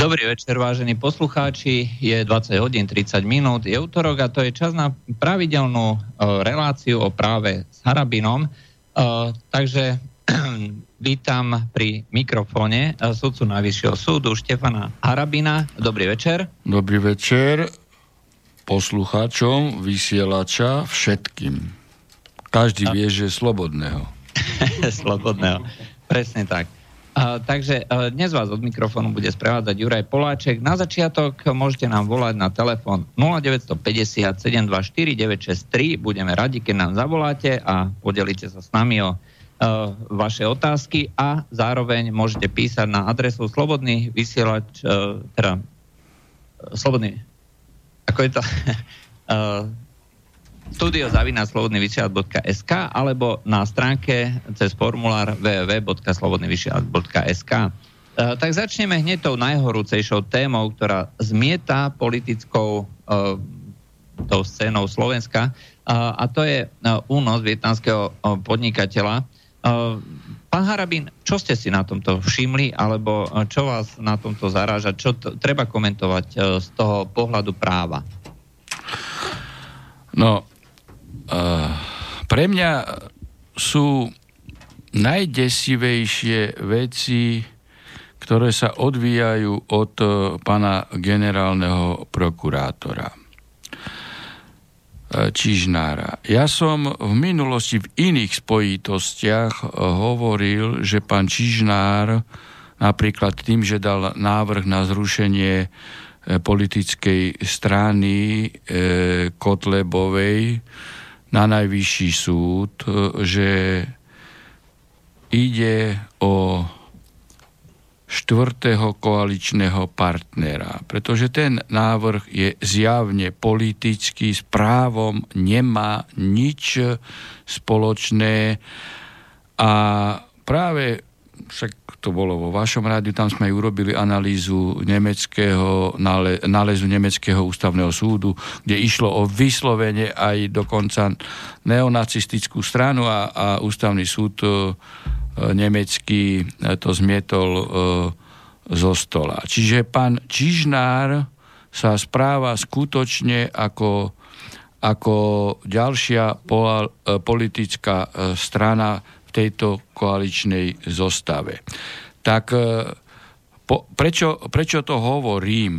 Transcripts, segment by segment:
Dobrý večer, vážení poslucháči. Je 20 hodín 30 minút. Je útorok a to je čas na pravidelnú uh, reláciu o práve s Harabinom. Uh, takže vítam pri mikrofóne uh, sudcu Najvyššieho súdu Štefana Harabina. Dobrý večer. Dobrý večer poslucháčom, vysielača, všetkým. Každý vie, že slobodného. slobodného. Presne tak. Takže uh, dnes vás od mikrofónu bude sprevádzať Juraj Poláček. Na začiatok môžete nám volať na telefón 0950 724 963. Budeme radi, keď nám zavoláte a podelíte sa s nami o uh, vaše otázky a zároveň môžete písať na adresu slobodný vysielač, uh, teda slobodný, ako je to, uh, studiozavináslobodnyvysielac.sk alebo na stránke cez formulár www.slobodnyvysielac.sk. E, tak začneme hneď tou najhorúcejšou témou, ktorá zmieta politickou e, tou scénou Slovenska a to je e, únos vietnamského podnikateľa. Pán Harabín, čo ste si na tomto všimli, alebo čo vás na tomto zaráža, čo t- treba komentovať z toho pohľadu práva? No, pre mňa sú najdesivejšie veci, ktoré sa odvíjajú od e, pána generálneho prokurátora e, Čižnára. Ja som v minulosti v iných spojitostiach hovoril, že pán Čižnár napríklad tým, že dal návrh na zrušenie e, politickej strany Kotlebovej, na najvyšší súd, e, že ide o štvrtého koaličného partnera, pretože ten návrh je zjavne politický, s právom nemá nič spoločné a práve však to bolo vo vašom rádiu, tam sme aj urobili analýzu nemeckého, nálezu Nemeckého ústavného súdu, kde išlo o vyslovene aj dokonca neonacistickú stranu a, a ústavný súd e, nemecký to zmietol e, zo stola. Čiže pán Čižnár sa správa skutočne ako, ako ďalšia politická e, strana v tejto koaličnej zostave. Tak e, po, prečo, prečo to hovorím?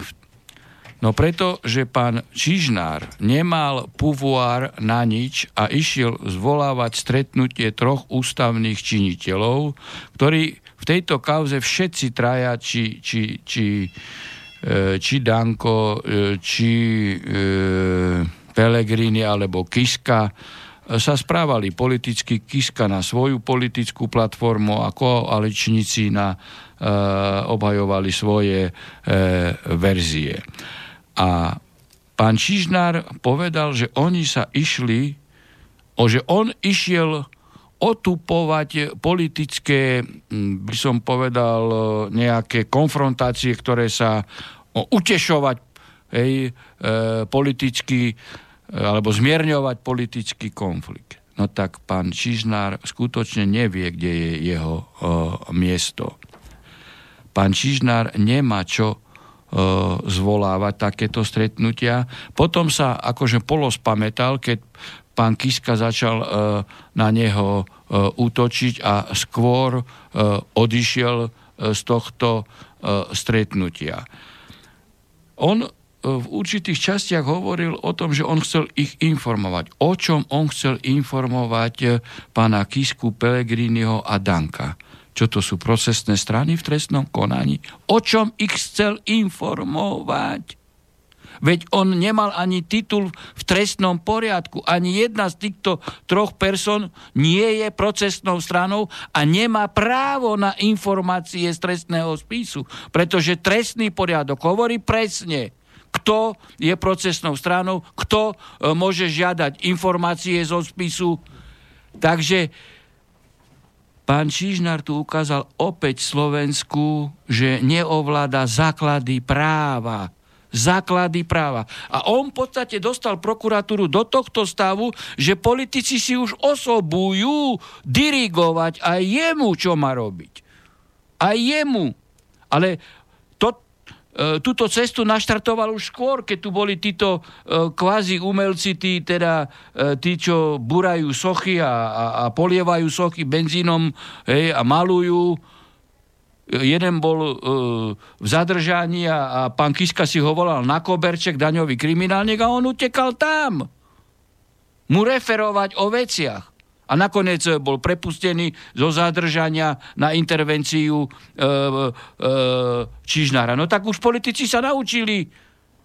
No preto, že pán Čižnár nemal puvuár na nič a išiel zvolávať stretnutie troch ústavných činiteľov, ktorí v tejto kauze všetci traja, či, či, či, e, či Danko, e, či Pelegrini alebo Kiska, sa správali politicky, Kiska na svoju politickú platformu a koaličníci na, e, obhajovali svoje e, verzie. A pán Čižnár povedal, že oni sa išli, o, že on išiel otupovať politické, by som povedal, nejaké konfrontácie, ktoré sa utešovať hej, e, politicky alebo zmierňovať politický konflikt. No tak pán Čižnár skutočne nevie, kde je jeho o, miesto. Pán Čižnár nemá čo o, zvolávať takéto stretnutia. Potom sa akože polospamätal, keď pán Kiska začal na neho útočiť a skôr odišiel z tohto stretnutia. On v určitých častiach hovoril o tom, že on chcel ich informovať. O čom on chcel informovať eh, pána Kisku, Pelegriniho a Danka? Čo to sú procesné strany v trestnom konaní? O čom ich chcel informovať? Veď on nemal ani titul v trestnom poriadku. Ani jedna z týchto troch person nie je procesnou stranou a nemá právo na informácie z trestného spisu. Pretože trestný poriadok hovorí presne, kto je procesnou stranou, kto e, môže žiadať informácie zo spisu. Takže pán Čižnár tu ukázal opäť Slovensku, že neovláda základy práva. Základy práva. A on v podstate dostal prokuratúru do tohto stavu, že politici si už osobujú dirigovať aj jemu, čo má robiť. Aj jemu. Ale túto cestu naštartoval už skôr, keď tu boli títo e, kvázi umelci, tí, teda, e, tí čo burajú sochy a, a, a polievajú sochy benzínom hej, a malujú. Jeden bol e, v zadržaní a, a pán Kiska si ho volal na koberček, daňový kriminálnik a on utekal tam. Mu referovať o veciach a nakoniec eh, bol prepustený zo zadržania na intervenciu e, e, Čižnára. No tak už politici sa naučili,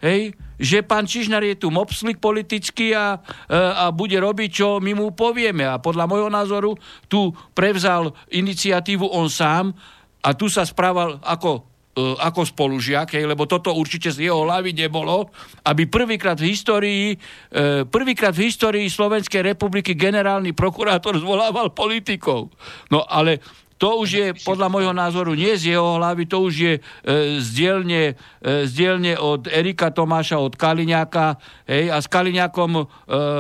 hej, že pán Čižnár je tu mopslik politický a, e, a bude robiť, čo my mu povieme. A podľa môjho názoru tu prevzal iniciatívu on sám a tu sa správal ako ako spolužiak, hej, lebo toto určite z jeho hlavy nebolo, aby prvýkrát v histórii, e, prvýkrát v histórii Slovenskej republiky generálny prokurátor zvolával politikov. No ale to už je podľa môjho názoru nie z jeho hlavy, to už je e, zdielne, e, zdielne od Erika Tomáša, od Kaliňáka, hej, a s Kaliňákom e,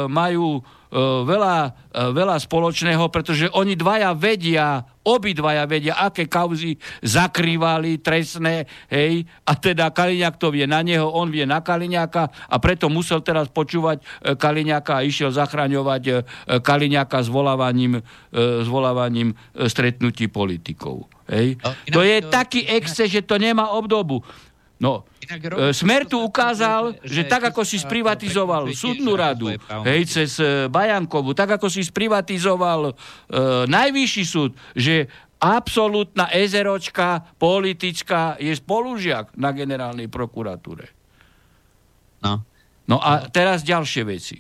majú E, veľa, e, veľa spoločného, pretože oni dvaja vedia, obidvaja vedia, aké kauzy zakrývali trestné, hej, a teda Kaliňák to vie na neho, on vie na Kaliňáka a preto musel teraz počúvať e, Kaliňáka a išiel zachraňovať Kaliňáka zvolávaním, zvolávaním stretnutí politikov. Hej. To je taký exces, že to nemá obdobu. No, e, Smer tu ukázal, že tak ako si sprivatizoval súdnu radu, hej, cez e, Bajankovu, tak ako si sprivatizoval uh, najvyšší súd, že absolútna ezeročka politická je spolužiak na generálnej prokuratúre. No. No a teraz ďalšie veci.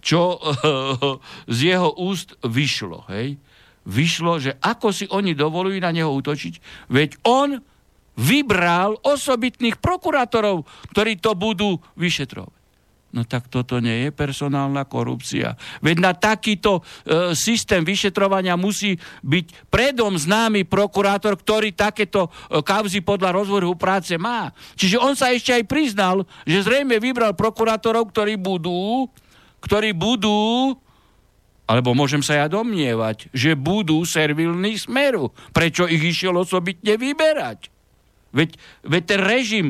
Čo uh, z jeho úst vyšlo, hej? Vyšlo, že ako si oni dovolujú na neho útočiť, veď on vybral osobitných prokurátorov, ktorí to budú vyšetrovať. No tak toto nie je personálna korupcia. Veď na takýto e, systém vyšetrovania musí byť predom známy prokurátor, ktorý takéto e, kauzy podľa rozvrhu práce má. Čiže on sa ešte aj priznal, že zrejme vybral prokurátorov, ktorí budú, ktorí budú alebo môžem sa ja domnievať, že budú servilní smeru. Prečo ich išiel osobitne vyberať? Veď, veď ten režim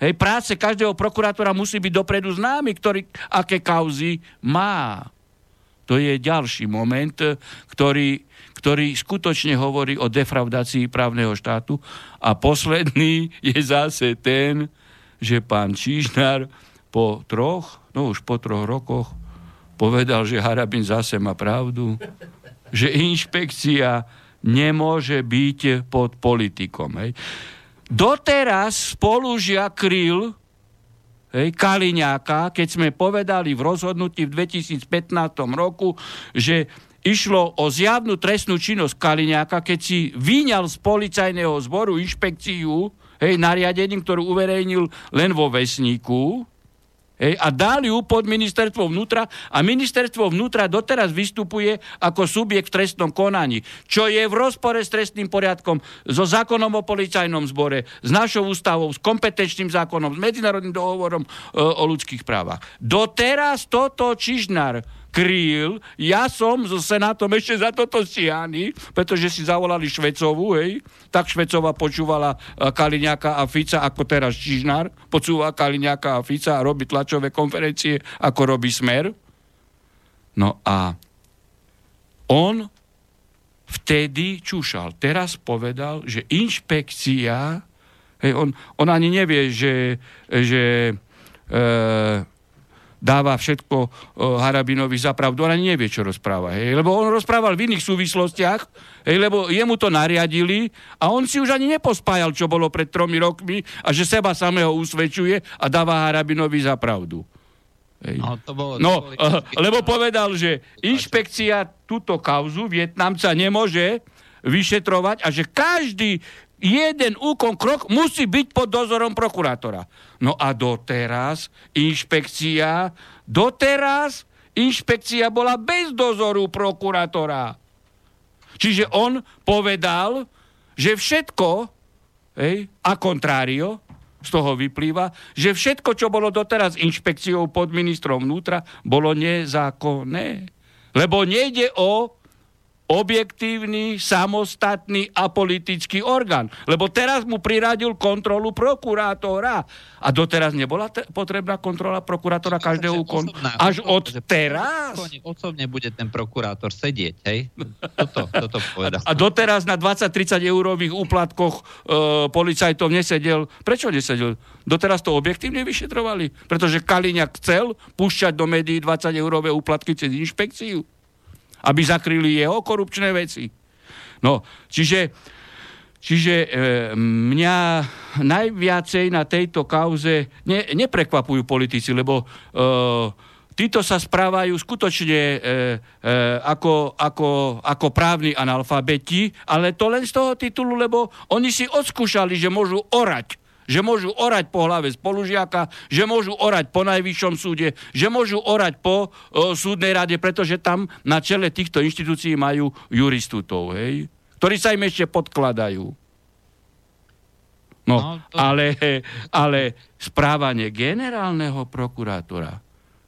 hej, práce každého prokurátora musí byť dopredu známy, ktorý, aké kauzy má. To je ďalší moment, ktorý, ktorý skutočne hovorí o defraudácii právneho štátu. A posledný je zase ten, že pán Čížnár po troch, no už po troch rokoch, povedal, že Harabin zase má pravdu, že inšpekcia nemôže byť pod politikom. Hej. Doteraz spolužia kryl hej, Kaliňáka, keď sme povedali v rozhodnutí v 2015 roku, že išlo o zjavnú trestnú činnosť Kaliňáka, keď si vyňal z policajného zboru inšpekciu hej, nariadením, ktorú uverejnil len vo vesníku, Hej, a dali ju pod ministerstvo vnútra a ministerstvo vnútra doteraz vystupuje ako subjekt v trestnom konaní, čo je v rozpore s trestným poriadkom, so zákonom o policajnom zbore, s našou ústavou, s kompetenčným zákonom, s medzinárodným dohovorom e, o ľudských právach. Doteraz toto Čižnár kryl. Ja som so Senátom ešte za toto stíhaný, pretože si zavolali Švecovu, hej. Tak Švecova počúvala e, Kaliňáka a Fica, ako teraz Čižnár. Počúva Kaliňáka a Fica a robí tlačové konferencie, ako robí Smer. No a on vtedy čúšal. Teraz povedal, že inšpekcia, hej, on, on ani nevie, že, že e, dáva všetko uh, Harabinovi za pravdu. On ani nevie, čo rozpráva. Hej? Lebo on rozprával v iných súvislostiach, hej? lebo jemu to nariadili a on si už ani nepospájal, čo bolo pred tromi rokmi a že seba samého usvedčuje a dáva Harabinovi za pravdu. Hej. No, to bolo, no to uh, lebo povedal, že inšpekcia túto kauzu Vietnamca nemôže vyšetrovať a že každý jeden úkon krok musí byť pod dozorom prokurátora. No a doteraz inšpekcia, doteraz inšpekcia bola bez dozoru prokurátora. Čiže on povedal, že všetko, hej, a kontrário, z toho vyplýva, že všetko, čo bolo doteraz inšpekciou pod ministrom vnútra, bolo nezákonné. Lebo nejde o objektívny, samostatný a politický orgán. Lebo teraz mu priradil kontrolu prokurátora. A doteraz nebola te- potrebná kontrola prokurátora každého úkonu. Až od teraz? Osobne bude ten prokurátor sedieť, hej? Toto, toto povedal. A doteraz na 20-30 eurových úplatkoch e, policajtov nesedel. Prečo nesedel? Doteraz to objektívne vyšetrovali. Pretože Kaliňak chcel púšťať do médií 20 eurové úplatky cez inšpekciu aby zakryli jeho korupčné veci. No, čiže, čiže e, mňa najviacej na tejto kauze ne, neprekvapujú politici, lebo e, títo sa správajú skutočne e, e, ako, ako, ako právni analfabeti, ale to len z toho titulu, lebo oni si odskúšali, že môžu orať že môžu orať po hlave spolužiaka, že môžu orať po najvyššom súde, že môžu orať po o, súdnej rade, pretože tam na čele týchto inštitúcií majú juristútov, hej, ktorí sa im ešte podkladajú. No, no to... ale, ale správanie generálneho prokurátora,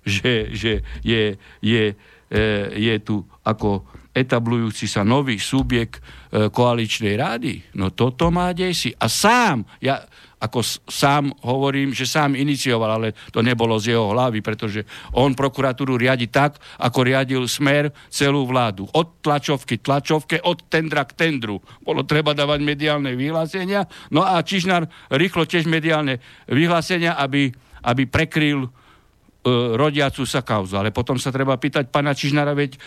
že, že je, je, e, je tu ako etablujúci sa nový subjekt e, koaličnej rády. No toto má desi. A sám, ja, ako sám hovorím, že sám inicioval, ale to nebolo z jeho hlavy, pretože on prokuratúru riadi tak, ako riadil smer celú vládu. Od tlačovky tlačovke, od tendra k tendru. Bolo treba dávať mediálne vyhlásenia, no a Čižnár rýchlo tiež mediálne vyhlásenia, aby, aby prekryl E, rodiacu sa kauzu. Ale potom sa treba pýtať pana Čižnara, veď, e,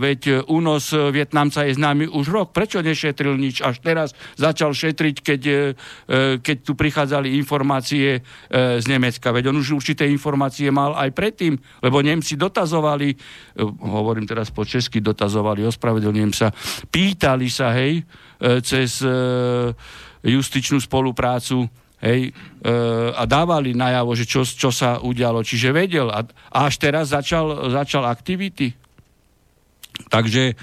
veď únos Vietnamca je známy už rok. Prečo nešetril nič? Až teraz začal šetriť, keď, e, keď tu prichádzali informácie z Nemecka. Veď on už určité informácie mal aj predtým, lebo Nemci dotazovali, hovorím teraz po česky, dotazovali, ospravedlňujem sa, pýtali sa, hej, cez justičnú spoluprácu hej, e, a dávali najavo, že čo, čo sa udialo. Čiže vedel a, a až teraz začal, začal aktivity. Takže e,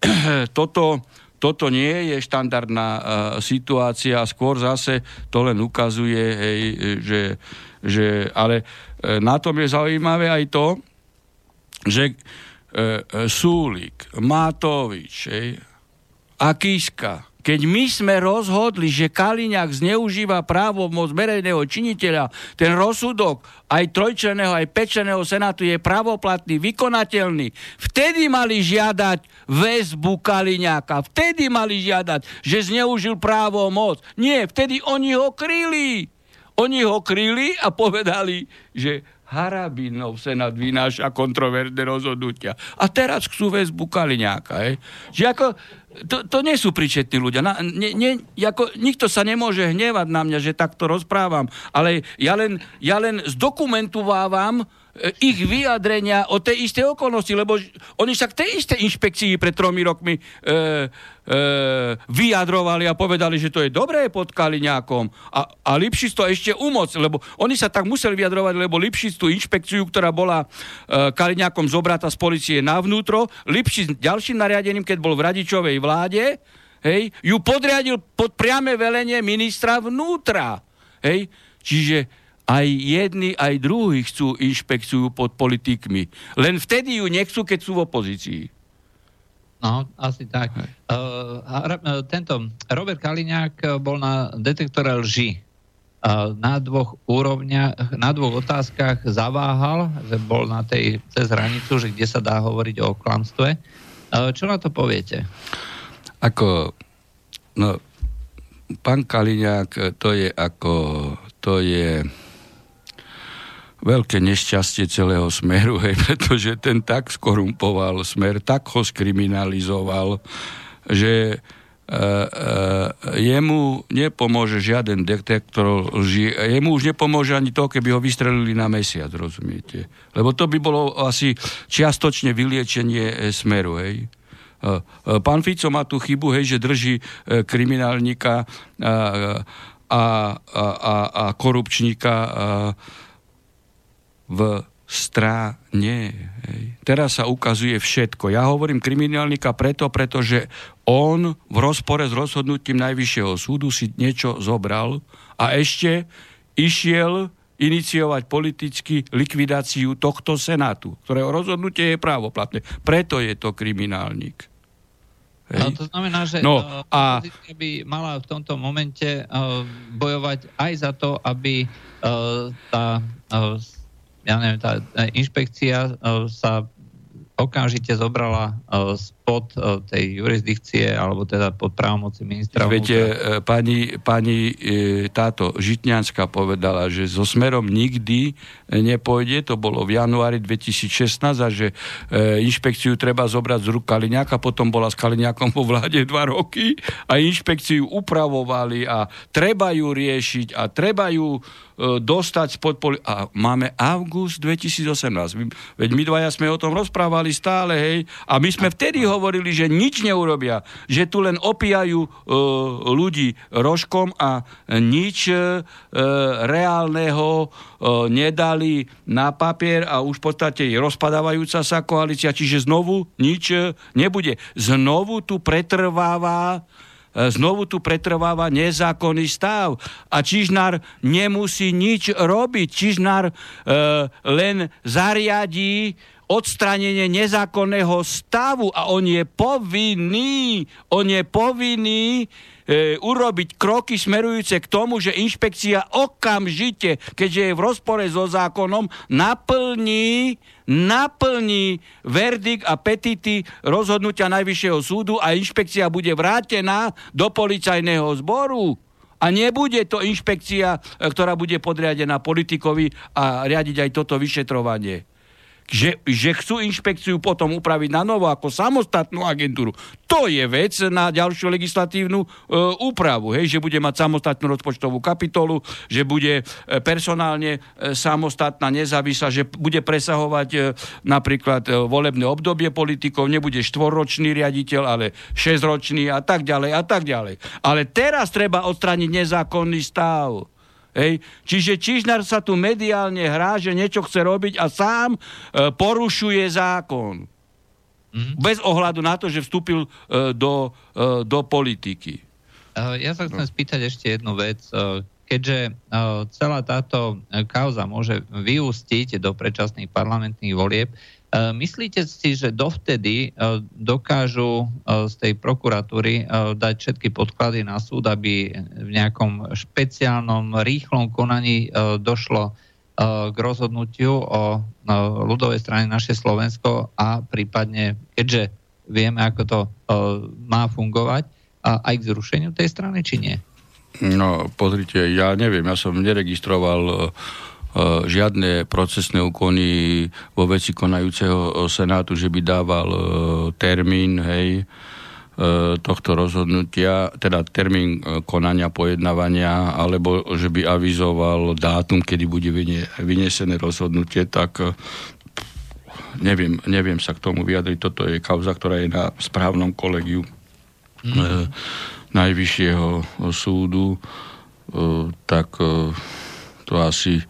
toto, toto nie je štandardná e, situácia, skôr zase to len ukazuje, hej, že, že ale e, na tom je zaujímavé aj to, že e, e, Súlik, Matovič hej, a Kiska keď my sme rozhodli, že Kaliňák zneužíva právo moc verejného činiteľa, ten rozsudok aj trojčeného, aj pečeného senátu je pravoplatný, vykonateľný. Vtedy mali žiadať väzbu Kaliňáka. Vtedy mali žiadať, že zneužil právo moc. Nie, vtedy oni ho kryli. Oni ho kryli a povedali, že Harabinov senát vynáša kontroverzné rozhodnutia. A teraz chcú väzbu Kaliňáka. Že ako, to, to nie sú pričetní ľudia. Na, ne, ne, ako, nikto sa nemôže hnevať na mňa, že takto rozprávam. Ale ja len, ja len zdokumentovávam E, ich vyjadrenia o tej istej okolnosti, lebo oni sa k tej istej inšpekcii pred tromi rokmi e, e, vyjadrovali a povedali, že to je dobré pod Kaliňákom a, a Lipšic to ešte umoc, lebo oni sa tak museli vyjadrovať, lebo Lipšic tú inšpekciu, ktorá bola e, Kaliňákom zobrata z policie navnútro, Lipšic ďalším nariadením, keď bol v radičovej vláde, hej, ju podriadil pod priame velenie ministra vnútra. Hej, čiže aj jedni, aj druhí chcú inšpekciu pod politikmi. Len vtedy ju nechcú, keď sú v opozícii. No, asi tak. Uh, tento Robert Kaliňák bol na detektore lži. Na dvoch úrovniach, na dvoch otázkach zaváhal, že bol na tej cez hranicu, že kde sa dá hovoriť o klamstve. Čo na to poviete? Ako, no, pán Kaliňák, to je ako, to je veľké nešťastie celého smeru, hej, pretože ten tak skorumpoval smer, tak ho skriminalizoval, že Uh, uh, jemu nepomôže žiaden detektor lži, jemu už nepomôže ani to, keby ho vystrelili na mesiac, rozumiete? Lebo to by bolo asi čiastočne vyliečenie e, smeru, hej. Uh, pán Fico má tú chybu, hej, že drží kriminálnika a, a, a, a korupčníka v stráne. Hej. Teraz sa ukazuje všetko. Ja hovorím kriminálnika preto, pretože on v rozpore s rozhodnutím Najvyššieho súdu si niečo zobral a ešte išiel iniciovať politicky likvidáciu tohto senátu, ktorého rozhodnutie je právoplatné. Preto je to kriminálnik. Hej. No, to znamená, že no, a... by mala v tomto momente uh, bojovať aj za to, aby uh, tá, uh, ja neviem, tá inšpekcia uh, sa okamžite zobrala uh, spod uh, tej jurisdikcie, alebo teda pod právomoci ministra. Viete, pani, pani táto Žitňanská povedala, že so smerom nikdy nepôjde, to bolo v januári 2016 a že inšpekciu treba zobrať z rúk Kaliňáka, potom bola s Kaliňákom vo vláde dva roky a inšpekciu upravovali a treba ju riešiť a treba ju dostať spod poli... A máme august 2018. Veď my dvaja sme o tom rozprávali stále, hej. A my sme vtedy hovorili, že nič neurobia. Že tu len opijajú uh, ľudí rožkom a nič uh, reálneho uh, nedali na papier a už v podstate je rozpadávajúca sa koalícia, čiže znovu nič uh, nebude. Znovu tu pretrváva E, znovu tu pretrváva nezákonný stav. A Čižnár nemusí nič robiť. Čižnár e, len zariadí odstranenie nezákonného stavu a on je povinný, on je povinný e, urobiť kroky smerujúce k tomu, že inšpekcia okamžite, keďže je v rozpore so zákonom, naplní naplní verdikt a petity rozhodnutia Najvyššieho súdu a inšpekcia bude vrátená do policajného zboru. A nebude to inšpekcia, e, ktorá bude podriadená politikovi a riadiť aj toto vyšetrovanie že, že chcú inšpekciu potom upraviť na novo ako samostatnú agentúru. To je vec na ďalšiu legislatívnu e, úpravu, hej, že bude mať samostatnú rozpočtovú kapitolu, že bude e, personálne e, samostatná, nezávislá, že bude presahovať e, napríklad e, volebné obdobie politikov, nebude štvorročný riaditeľ, ale šesťročný a tak ďalej a tak ďalej. Ale teraz treba odstrániť nezákonný stav. Hej. Čiže Čižnár sa tu mediálne hrá, že niečo chce robiť a sám e, porušuje zákon. Mm-hmm. Bez ohľadu na to, že vstúpil e, do, e, do politiky. E, ja sa chcem no. spýtať ešte jednu vec. E, keďže e, celá táto kauza môže vyústiť do predčasných parlamentných volieb, myslíte si, že dovtedy e, dokážu e, z tej prokuratúry dať všetky podklady na súd, aby v nejakom špeciálnom, rýchlom konaní došlo k rozhodnutiu o ľudovej strane naše Slovensko a prípadne, keďže vieme, ako to má fungovať, aj k zrušeniu tej strany, či nie? No, pozrite, ja neviem, ja som neregistroval E, žiadne procesné úkony vo veci konajúceho senátu, že by dával e, termín, hej, e, tohto rozhodnutia, teda termín konania, pojednávania, alebo že by avizoval dátum, kedy bude vynesené rozhodnutie, tak neviem, neviem sa k tomu vyjadriť. Toto je kauza, ktorá je na správnom kolegiu mm. Najvyššieho súdu, tak to asi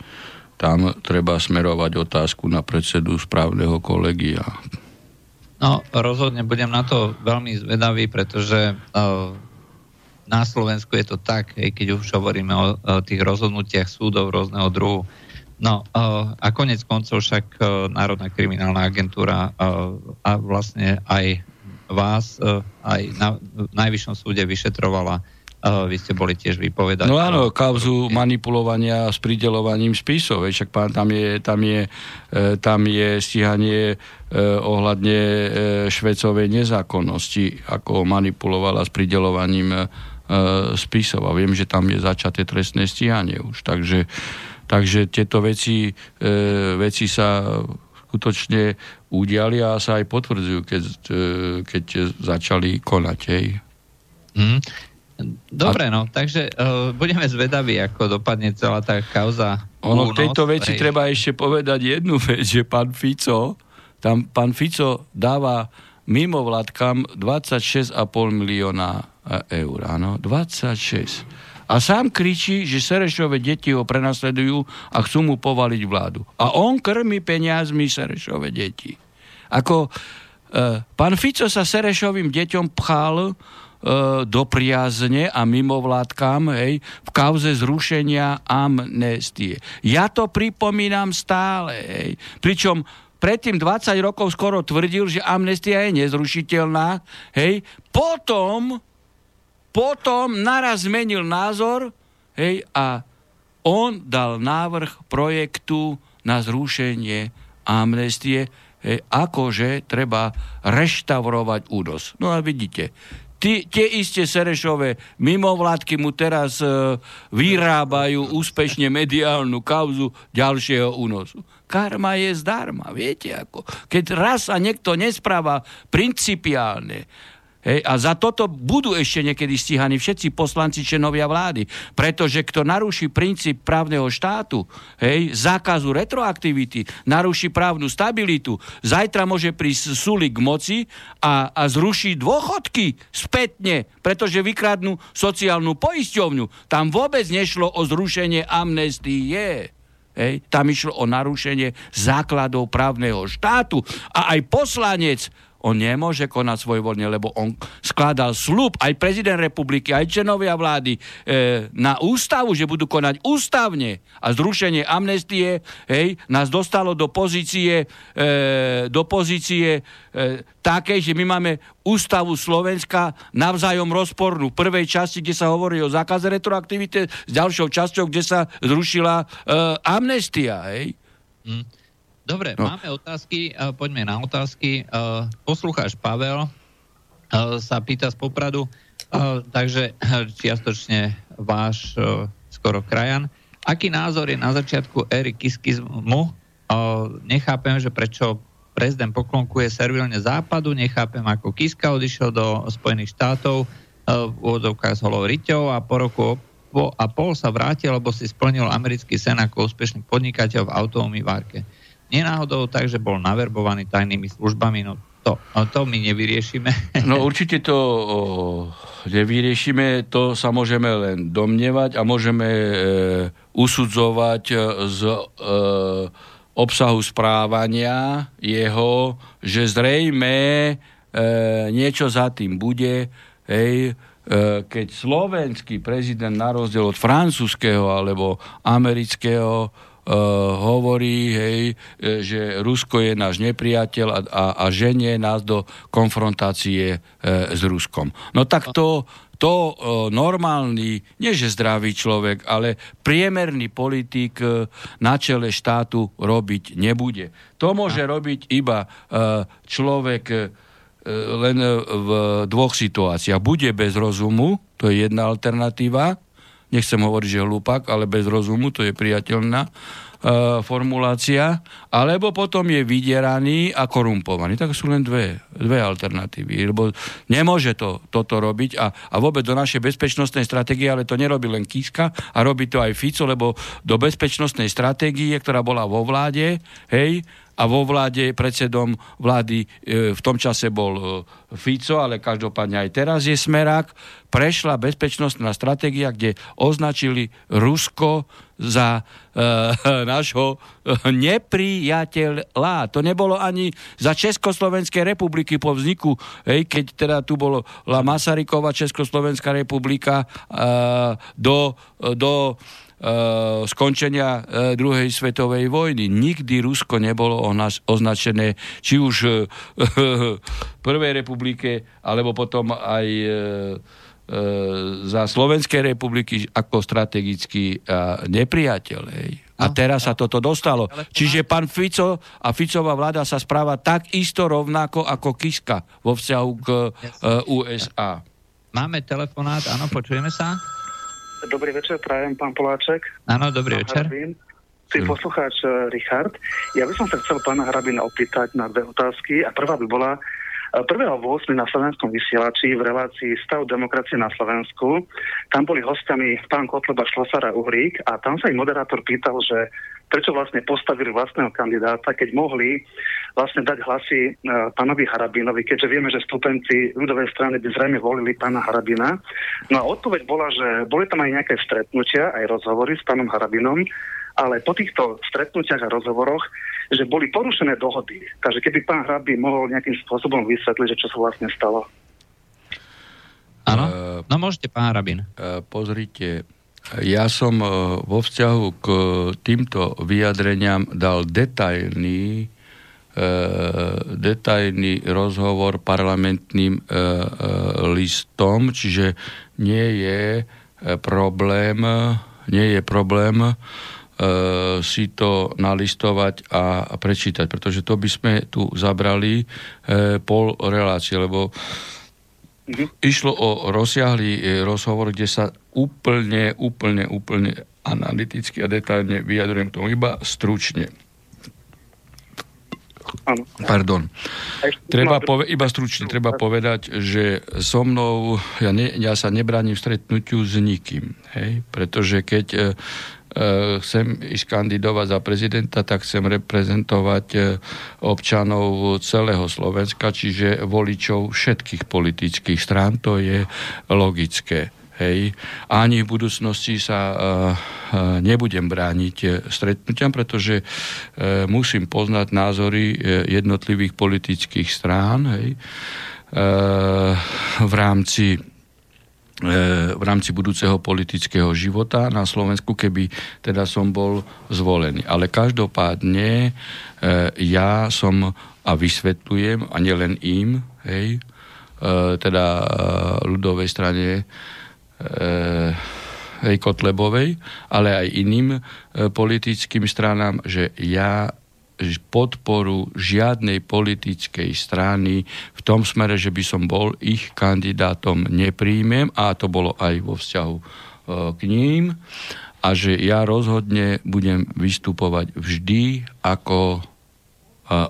tam treba smerovať otázku na predsedu správneho kolegia. No, rozhodne budem na to veľmi zvedavý, pretože uh, na Slovensku je to tak, keď už hovoríme o, o tých rozhodnutiach súdov rôzneho druhu. No uh, a konec koncov však Národná kriminálna agentúra a vlastne aj vás aj na Najvyššom súde vyšetrovala vy ste boli tiež vypovedať. No áno, kauzu manipulovania s pridelovaním spisov. Však pán, tam je, tam je, e, tam je stíhanie e, ohľadne e, švecovej nezákonnosti, ako manipulovala s pridelovaním spisov. A viem, že tam je začaté trestné stíhanie už. Takže, takže tieto veci, veci sa skutočne udiali a sa aj potvrdzujú, keď, keď začali konať. Hej. Mm. Dobre, no, takže uh, budeme zvedaví, ako dopadne celá tá kauza. Ono v tejto veci hej. treba ešte povedať jednu vec, že pán Fico, tam pán Fico dáva mimo vládkam 26,5 milióna e, eur, áno, 26. A sám kričí, že Serešové deti ho prenasledujú a chcú mu povaliť vládu. A on krmi peniazmi Serešové deti. Ako, pán Fico sa Serešovým deťom pchal do priazne a mimovládkam hej, v kauze zrušenia amnestie. Ja to pripomínam stále. Hej. Pričom predtým 20 rokov skoro tvrdil, že amnestia je nezrušiteľná. Hej. Potom, potom naraz zmenil názor hej, a on dal návrh projektu na zrušenie amnestie, hej, akože treba reštaurovať údos. No a vidíte, Tí, tie isté Serešové mimovládky mu teraz e, vyrábajú úspešne mediálnu kauzu ďalšieho únosu. Karma je zdarma, viete ako. Keď raz sa niekto nespráva principiálne, Hej, a za toto budú ešte niekedy stíhaní všetci poslanci členovia vlády. Pretože kto naruší princíp právneho štátu, hej, zákazu retroaktivity, naruší právnu stabilitu, zajtra môže prísť súli k moci a, a zruší dôchodky spätne, pretože vykradnú sociálnu poisťovňu. Tam vôbec nešlo o zrušenie amnestie. Hej, tam išlo o narušenie základov právneho štátu. A aj poslanec on nemôže konať svojvoľne, lebo on skladal slub, aj prezident republiky, aj členovia vlády e, na ústavu, že budú konať ústavne a zrušenie amnestie hej, nás dostalo do pozície, e, do pozície e, takej, že my máme ústavu Slovenska navzájom rozpornú. V prvej časti, kde sa hovorí o zákaze retroaktivity, s ďalšou časťou, kde sa zrušila e, amnestia. Hej. Mm. Dobre, no. máme otázky, poďme na otázky. Uh, poslucháč Pavel uh, sa pýta z Popradu, uh, takže čiastočne váš skoro krajan. Aký názor je na začiatku éry kiskizmu? Nechápem, že prečo prezident poklonkuje servilne západu, nechápem, ako Kiska odišiel do Spojených štátov v úvodzovkách s holou Riťou a po roku po a pol sa vrátil, lebo si splnil americký sen ako úspešný podnikateľ v automývárke nenáhodou tak, že bol naverbovaný tajnými službami, no to, no to my nevyriešime. No určite to o, nevyriešime, to sa môžeme len domnievať a môžeme e, usudzovať e, z e, obsahu správania jeho, že zrejme e, niečo za tým bude, hej, e, keď slovenský prezident na rozdiel od francúzského alebo amerického hovorí, hej, eh, že Rusko je náš nepriateľ a, a, a ženie nás do konfrontácie e, s Ruskom. No tak to, to e, normálny, nie že zdravý človek, ale priemerný politik e, na čele štátu robiť nebude. To môže robiť iba e, človek e, len v dvoch situáciách. Bude bez rozumu, to je jedna alternatíva, nechcem hovoriť, že hlúpak, ale bez rozumu, to je priateľná e, formulácia, alebo potom je vydieraný a korumpovaný. Tak sú len dve, dve alternatívy, lebo nemôže to, toto robiť a, a vôbec do našej bezpečnostnej stratégie, ale to nerobí len Kiska a robí to aj Fico, lebo do bezpečnostnej stratégie, ktorá bola vo vláde, hej, a vo vláde predsedom vlády e, v tom čase bol e, Fico, ale každopádne aj teraz je Smerák, prešla bezpečnostná stratégia, kde označili Rusko za e, nášho nepriateľa. To nebolo ani za Československej republiky po vzniku, hej, keď teda tu bolo La Masarykova Československá republika e, do, do Eh, skončenia eh, druhej svetovej vojny. Nikdy Rusko nebolo označené či už eh, v prvej republike, alebo potom aj za Slovenskej republiky ako strategický nepriateľ. A no, teraz sa toto dostalo. Čiže pán Fico a Ficová vláda sa správa tak isto rovnako ako Kiska vo vzťahu k USA. Máme telefonát, áno, počujeme sa? Dobrý večer, prajem pán Poláček. Áno, dobrý večer. Harbin. Si hmm. poslucháč uh, Richard. Ja by som sa chcel pána Hrabina opýtať na dve otázky. A prvá by bola, 1. Uh, 8. na slovenskom vysielači v relácii Stav demokracie na Slovensku. Tam boli hostiami pán Kotleba Šlosar a Uhrík a tam sa im moderátor pýtal, že prečo vlastne postavili vlastného kandidáta, keď mohli vlastne dať hlasy uh, pánovi Harabinovi, keďže vieme, že stupenci ľudovej strany by zrejme volili pána Harabina. No a odpoveď bola, že boli tam aj nejaké stretnutia, aj rozhovory s pánom Harabinom, ale po týchto stretnutiach a rozhovoroch, že boli porušené dohody. Takže keby pán Harabin mohol nejakým spôsobom vysvetliť, že čo sa vlastne stalo. Áno, no môžete, pán Harabin. Uh, pozrite, ja som e, vo vzťahu k týmto vyjadreniam dal detailný, e, detailný rozhovor parlamentným e, listom, čiže nie je problém, nie je problém si to nalistovať a prečítať, pretože to by sme tu zabrali pol relácie, lebo Mm-hmm. Išlo o rozsiahlý e, rozhovor, kde sa úplne, úplne, úplne analyticky a detailne vyjadrujem k tomu iba stručne. Ano. Pardon. Treba pove- iba stručne treba povedať, že so mnou, ja, ne, ja sa nebránim stretnutiu s nikým, hej? pretože keď E, chcem ísť kandidovať za prezidenta, tak chcem reprezentovať e, občanov celého Slovenska, čiže voličov všetkých politických strán. To je logické. Hej. Ani v budúcnosti sa uh, uh, nebudem brániť stretnutiam, pretože uh, musím poznať názory jednotlivých politických strán hej, v rámci E, v rámci budúceho politického života na Slovensku, keby teda som bol zvolený. Ale každopádne e, ja som a vysvetľujem, a nielen im, hej, e, teda ľudovej strane hej, Kotlebovej, ale aj iným politickým stranám, že ja podporu žiadnej politickej strany v tom smere, že by som bol ich kandidátom, nepríjmem a to bolo aj vo vzťahu e, k ním a že ja rozhodne budem vystupovať vždy ako e,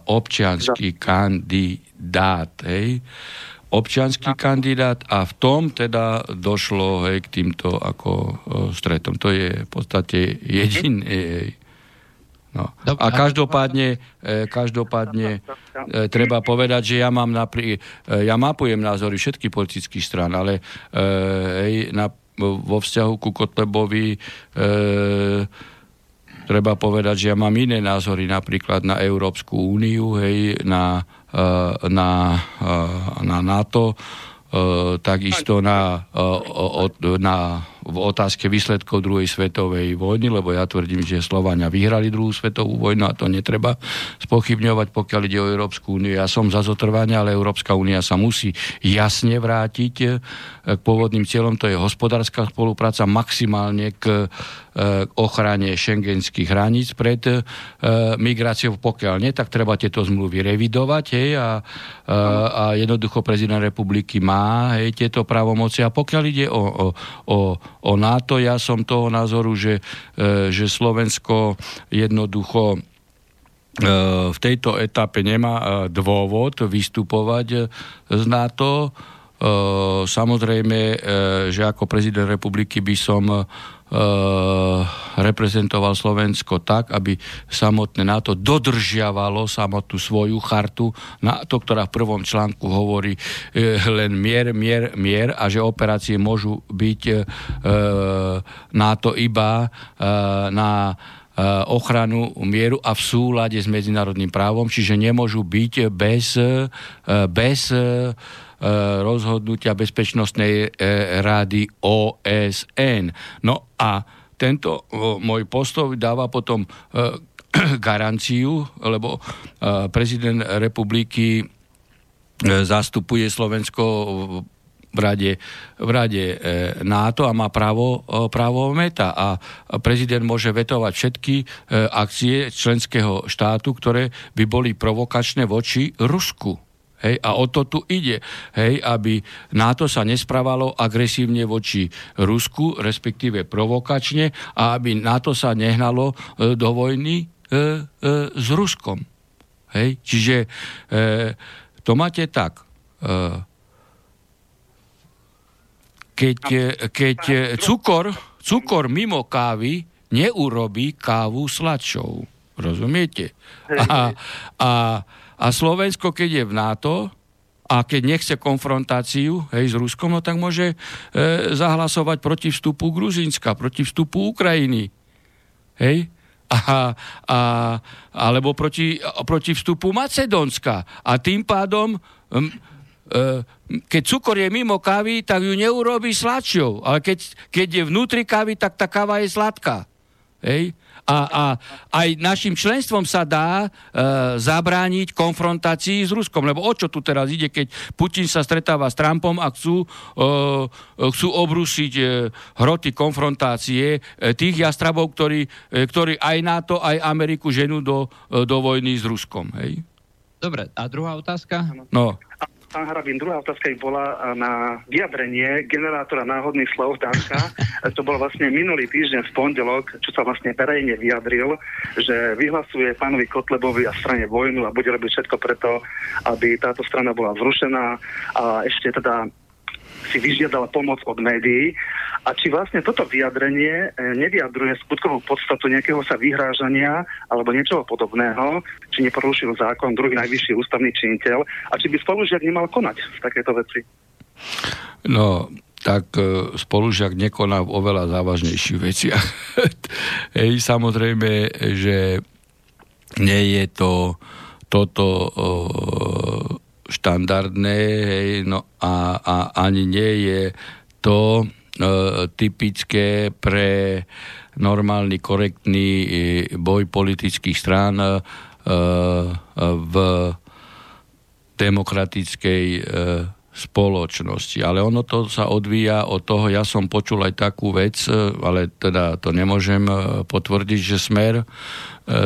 občianský kandidát. Hej? občianský kandidát a v tom teda došlo hej, k týmto ako uh, stretom. To je v podstate jediný, No. A každopádne, e, každopádne e, treba povedať, že ja mám napri- e, ja mapujem názory všetkých politických strán, ale hej, na, vo vzťahu ku Kotlebovi e, treba povedať, že ja mám iné názory napríklad na Európsku úniu, hej, na, na, na NATO, takisto na, na v otázke výsledkov druhej svetovej vojny, lebo ja tvrdím, že Slovania vyhrali druhú svetovú vojnu a to netreba spochybňovať, pokiaľ ide o Európsku úniu. Ja som za zotrvanie, ale Európska únia sa musí jasne vrátiť eh, k pôvodným cieľom, to je hospodárska spolupráca maximálne k k ochrane šengenských hraníc pred e, migráciou. Pokiaľ nie, tak treba tieto zmluvy revidovať hej, a, a jednoducho prezident republiky má hej, tieto právomoci. A pokiaľ ide o, o, o, o NATO, ja som toho názoru, že, e, že Slovensko jednoducho e, v tejto etape nemá dôvod vystupovať z NATO. Samozrejme, že ako prezident republiky by som Eh, reprezentoval Slovensko tak, aby samotné NATO dodržiavalo samotnú svoju chartu, NATO, ktorá v prvom článku hovorí e, len mier, mier, mier a že operácie môžu byť e, NATO iba e, na ochranu mieru a v súlade s medzinárodným právom, čiže nemôžu byť bez, bez rozhodnutia Bezpečnostnej rády OSN. No a tento môj postoj dáva potom e, garanciu, lebo e, prezident republiky e, zastupuje Slovensko v rade, v rade NATO a má právo, právo meta. A prezident môže vetovať všetky akcie členského štátu, ktoré by boli provokačné voči Rusku. Hej, a o to tu ide, hej, aby NATO sa nesprávalo agresívne voči Rusku, respektíve provokačne, a aby NATO sa nehnalo e, do vojny e, e, s Ruskom. Hej, čiže e, to máte tak. E, keď, keď cukor, cukor mimo kávy neurobí kávu sladšou. Rozumiete? A, a, a Slovensko, keď je v NATO, a keď nechce konfrontáciu hej, s Ruskom, no tak môže e, zahlasovať proti vstupu Gruzínska, proti vstupu Ukrajiny. Hej? A, a, alebo proti, proti vstupu Macedónska. A tým pádom, m, e, keď cukor je mimo kávy, tak ju neurobi sladšou. Ale keď, keď je vnútri kávy, tak tá káva je sladká. Hej? A, a aj našim členstvom sa dá e, zabrániť konfrontácii s Ruskom. Lebo o čo tu teraz ide, keď Putin sa stretáva s Trumpom a chcú, e, chcú obrušiť e, hroty konfrontácie e, tých jastrabov, ktorí, e, ktorí aj NATO, aj Ameriku ženú do, e, do vojny s Ruskom. Hej? Dobre, a druhá otázka? No. Pán Harabín, druhá otázka bola na vyjadrenie generátora náhodných slov Danka. To bol vlastne minulý týždeň v pondelok, čo sa vlastne verejne vyjadril, že vyhlasuje pánovi Kotlebovi a strane vojnu a bude robiť všetko preto, aby táto strana bola zrušená a ešte teda si vyžiadala pomoc od médií a či vlastne toto vyjadrenie e, nevyjadruje skutkovú podstatu nejakého sa vyhrážania alebo niečoho podobného, či neporušil zákon druhý najvyšší ústavný činiteľ a či by spolužiak nemal konať v takéto veci. No, tak e, spolužiak nekoná v oveľa závažnejších veciach. Hej, samozrejme, že nie je to toto o, štandardné, hej, no a, a ani nie je to e, typické pre normálny, korektný e, boj politických strán e, v demokratickej e, spoločnosti. Ale ono to sa odvíja od toho, ja som počul aj takú vec, e, ale teda to nemôžem e, potvrdiť, že Smer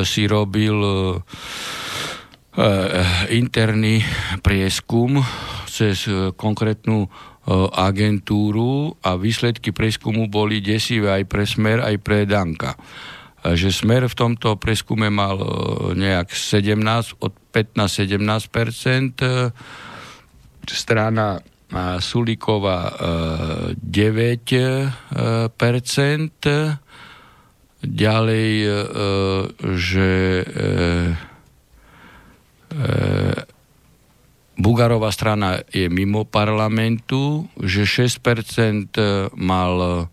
si robil interný prieskum cez eh, konkrétnu eh, agentúru a výsledky prieskumu boli desivé aj pre Smer, aj pre Danka. Že Smer v tomto prieskume mal nejak 17, od 15-17% strana Sulíková 9% ďalej, že Bugarová strana je mimo parlamentu, že 6% mal e,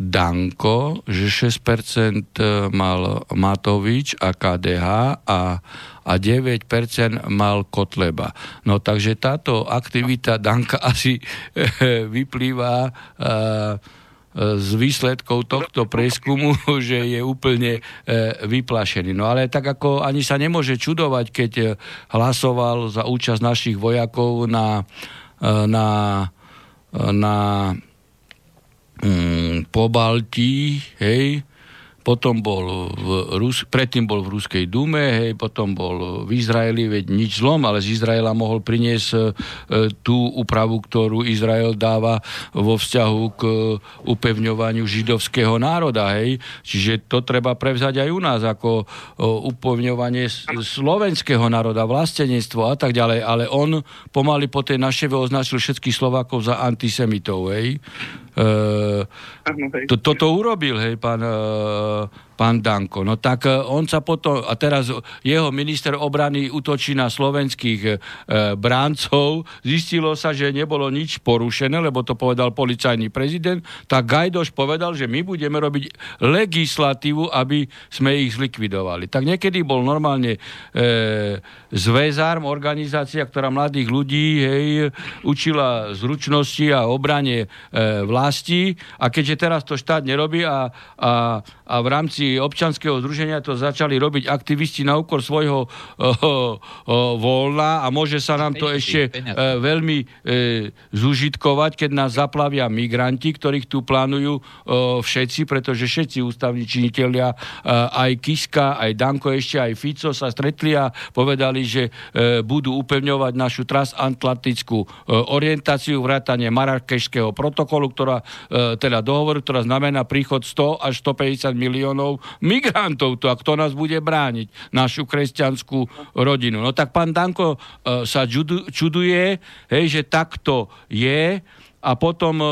Danko, že 6% mal Matovič a KDH a, a 9% mal Kotleba. No takže táto aktivita Danka asi vyplýva e, z výsledkov tohto preskumu, že je úplne e, vyplašený. No ale tak ako ani sa nemôže čudovať, keď e, hlasoval za účasť našich vojakov na, e, na, na mm, Pobaltí, hej, potom bol v Rus- predtým bol v Ruskej dume, hej, potom bol v Izraeli, veď nič zlom, ale z Izraela mohol priniesť e, tú úpravu, ktorú Izrael dáva vo vzťahu k upevňovaniu židovského národa, hej. Čiže to treba prevzať aj u nás, ako upevňovanie slovenského národa, vlastenectvo a tak ďalej, ale on pomaly po tej naševe označil všetkých Slovákov za antisemitov, hej. Uh, to, toto urobil, hej, pán, uh, pán Danko. No tak uh, on sa potom, a teraz jeho minister obrany utočí na slovenských uh, bráncov, zistilo sa, že nebolo nič porušené, lebo to povedal policajný prezident, tak Gajdoš povedal, že my budeme robiť legislatívu, aby sme ich zlikvidovali. Tak niekedy bol normálne uh, zväzárm, organizácia, ktorá mladých ľudí hej, učila zručnosti a obrane vlády vlasti a keďže teraz to štát nerobí a, a, a v rámci občanského združenia to začali robiť aktivisti na úkor svojho o, o, voľna a môže sa nám to ešte e, veľmi e, zužitkovať, keď nás zaplavia migranti, ktorých tu plánujú o, všetci, pretože všetci ústavní činiteľia, e, aj Kiska, aj Danko ešte, aj Fico sa stretli a povedali, že e, budú upevňovať našu transatlantickú e, orientáciu, vrátanie Marrakešského protokolu, ktorá e, teda dohovor, ktorá znamená príchod 100 až 150 miliónov migrantov. To a kto nás bude brániť? Našu kresťanskú rodinu. No tak pán Danko e, sa čuduje, hej, že takto je a potom e,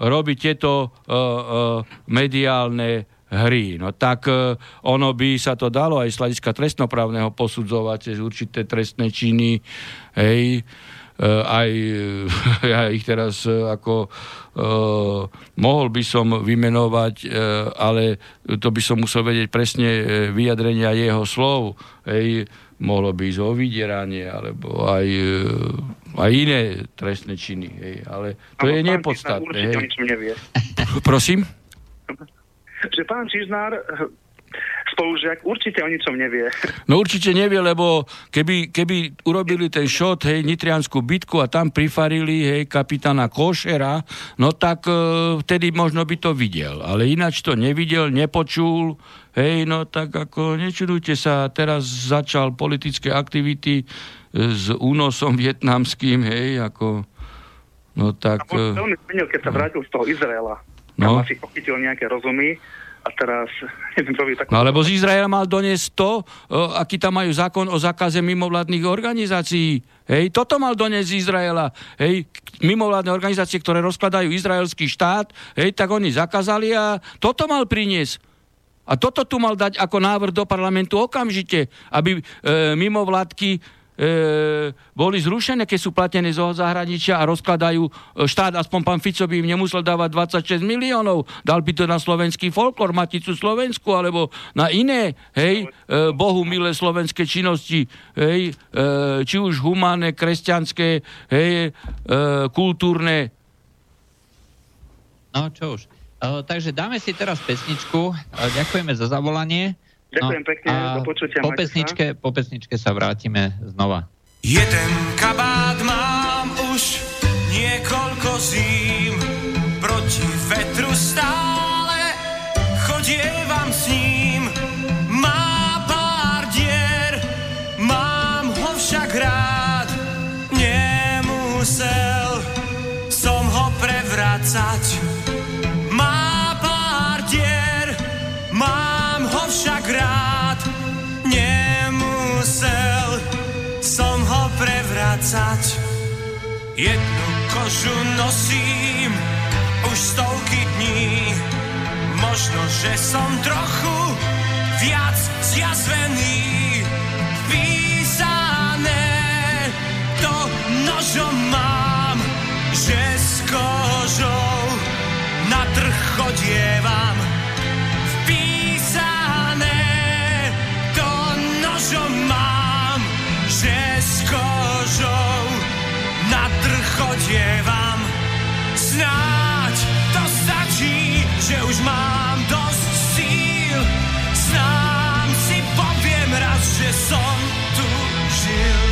robiť tieto mediálne hry. No tak ono by sa to dalo aj z hľadiska trestnoprávneho posudzovať cez určité trestné činy. Hej, aj ja ich teraz ako mohol by som vymenovať, ale to by som musel vedieť presne vyjadrenia jeho slov. Hej, mohlo by ísť o vydieranie, alebo aj, aj iné trestné činy. Hej. Ale to ale je nepodstatné. Hej. Prosím? Že pán Čižnár spolužiak určite o ničom nevie. No určite nevie, lebo keby, keby urobili ten šot, hej, Nitrianskú bitku a tam prifarili, hej, kapitána Košera, no tak e, vtedy možno by to videl. Ale ináč to nevidel, nepočul, hej, no tak ako nečudujte sa, teraz začal politické aktivity e, s únosom vietnamským, hej, ako, no tak... A veľmi zmenil, keď sa vrátil z toho Izraela. No. Tam asi pochytil nejaké rozumy a teraz neviem, robiť takú... No lebo z Izraela mal doniesť to, o, aký tam majú zákon o zákaze mimovládnych organizácií. Hej, toto mal doniesť z Izraela. Hej, mimovládne organizácie, ktoré rozkladajú izraelský štát, hej, tak oni zakázali a toto mal priniesť. A toto tu mal dať ako návrh do parlamentu okamžite, aby e, mimovládky boli zrušené, keď sú platené zo zahraničia a rozkladajú e, štát, aspoň pán Fico by im nemusel dávať 26 miliónov, dal by to na slovenský folklor, Maticu Slovensku, alebo na iné, hej, e, Bohu milé slovenské činnosti, hej, e, či už humánne, kresťanské, hej, e, kultúrne. No, čo už. Uh, takže dáme si teraz pesničku. Uh, ďakujeme za zavolanie. Ďakujem no, pekne, do počutia. Po pesničke, po pesničke sa vrátime znova. Jeden kabát mám vrácať. Jednu kožu nosím už stovky dní. Možno, že som trochu viac zjazvený. Písané to nožom mám, že s kožou na trh chodievam. Chodievam. Snáď to stačí, že už mám dosť síl. Sám si poviem raz, že som tu žil.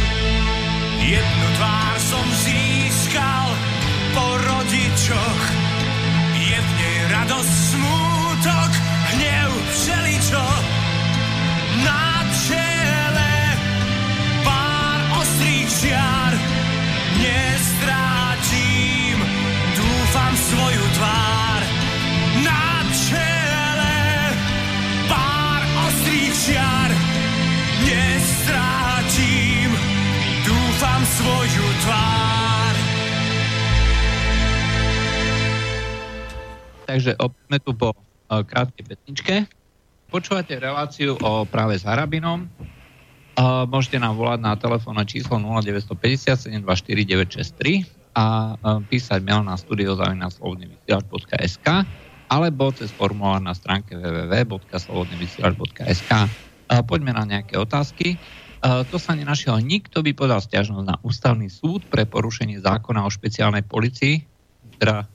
Jednu tvár som získal Takže opäť tu po uh, krátkej petničke. Počúvate reláciu o práve s Harabinom. Uh, môžete nám volať na telefónne číslo 0950 724 a uh, písať mail na studiozavinaslobodnyvysielač.sk alebo cez formulár na stránke www.slobodnyvysielač.sk Poďme na nejaké otázky. To sa nenašiel nikto by podal stiažnosť na ústavný súd pre porušenie zákona o špeciálnej policii, teda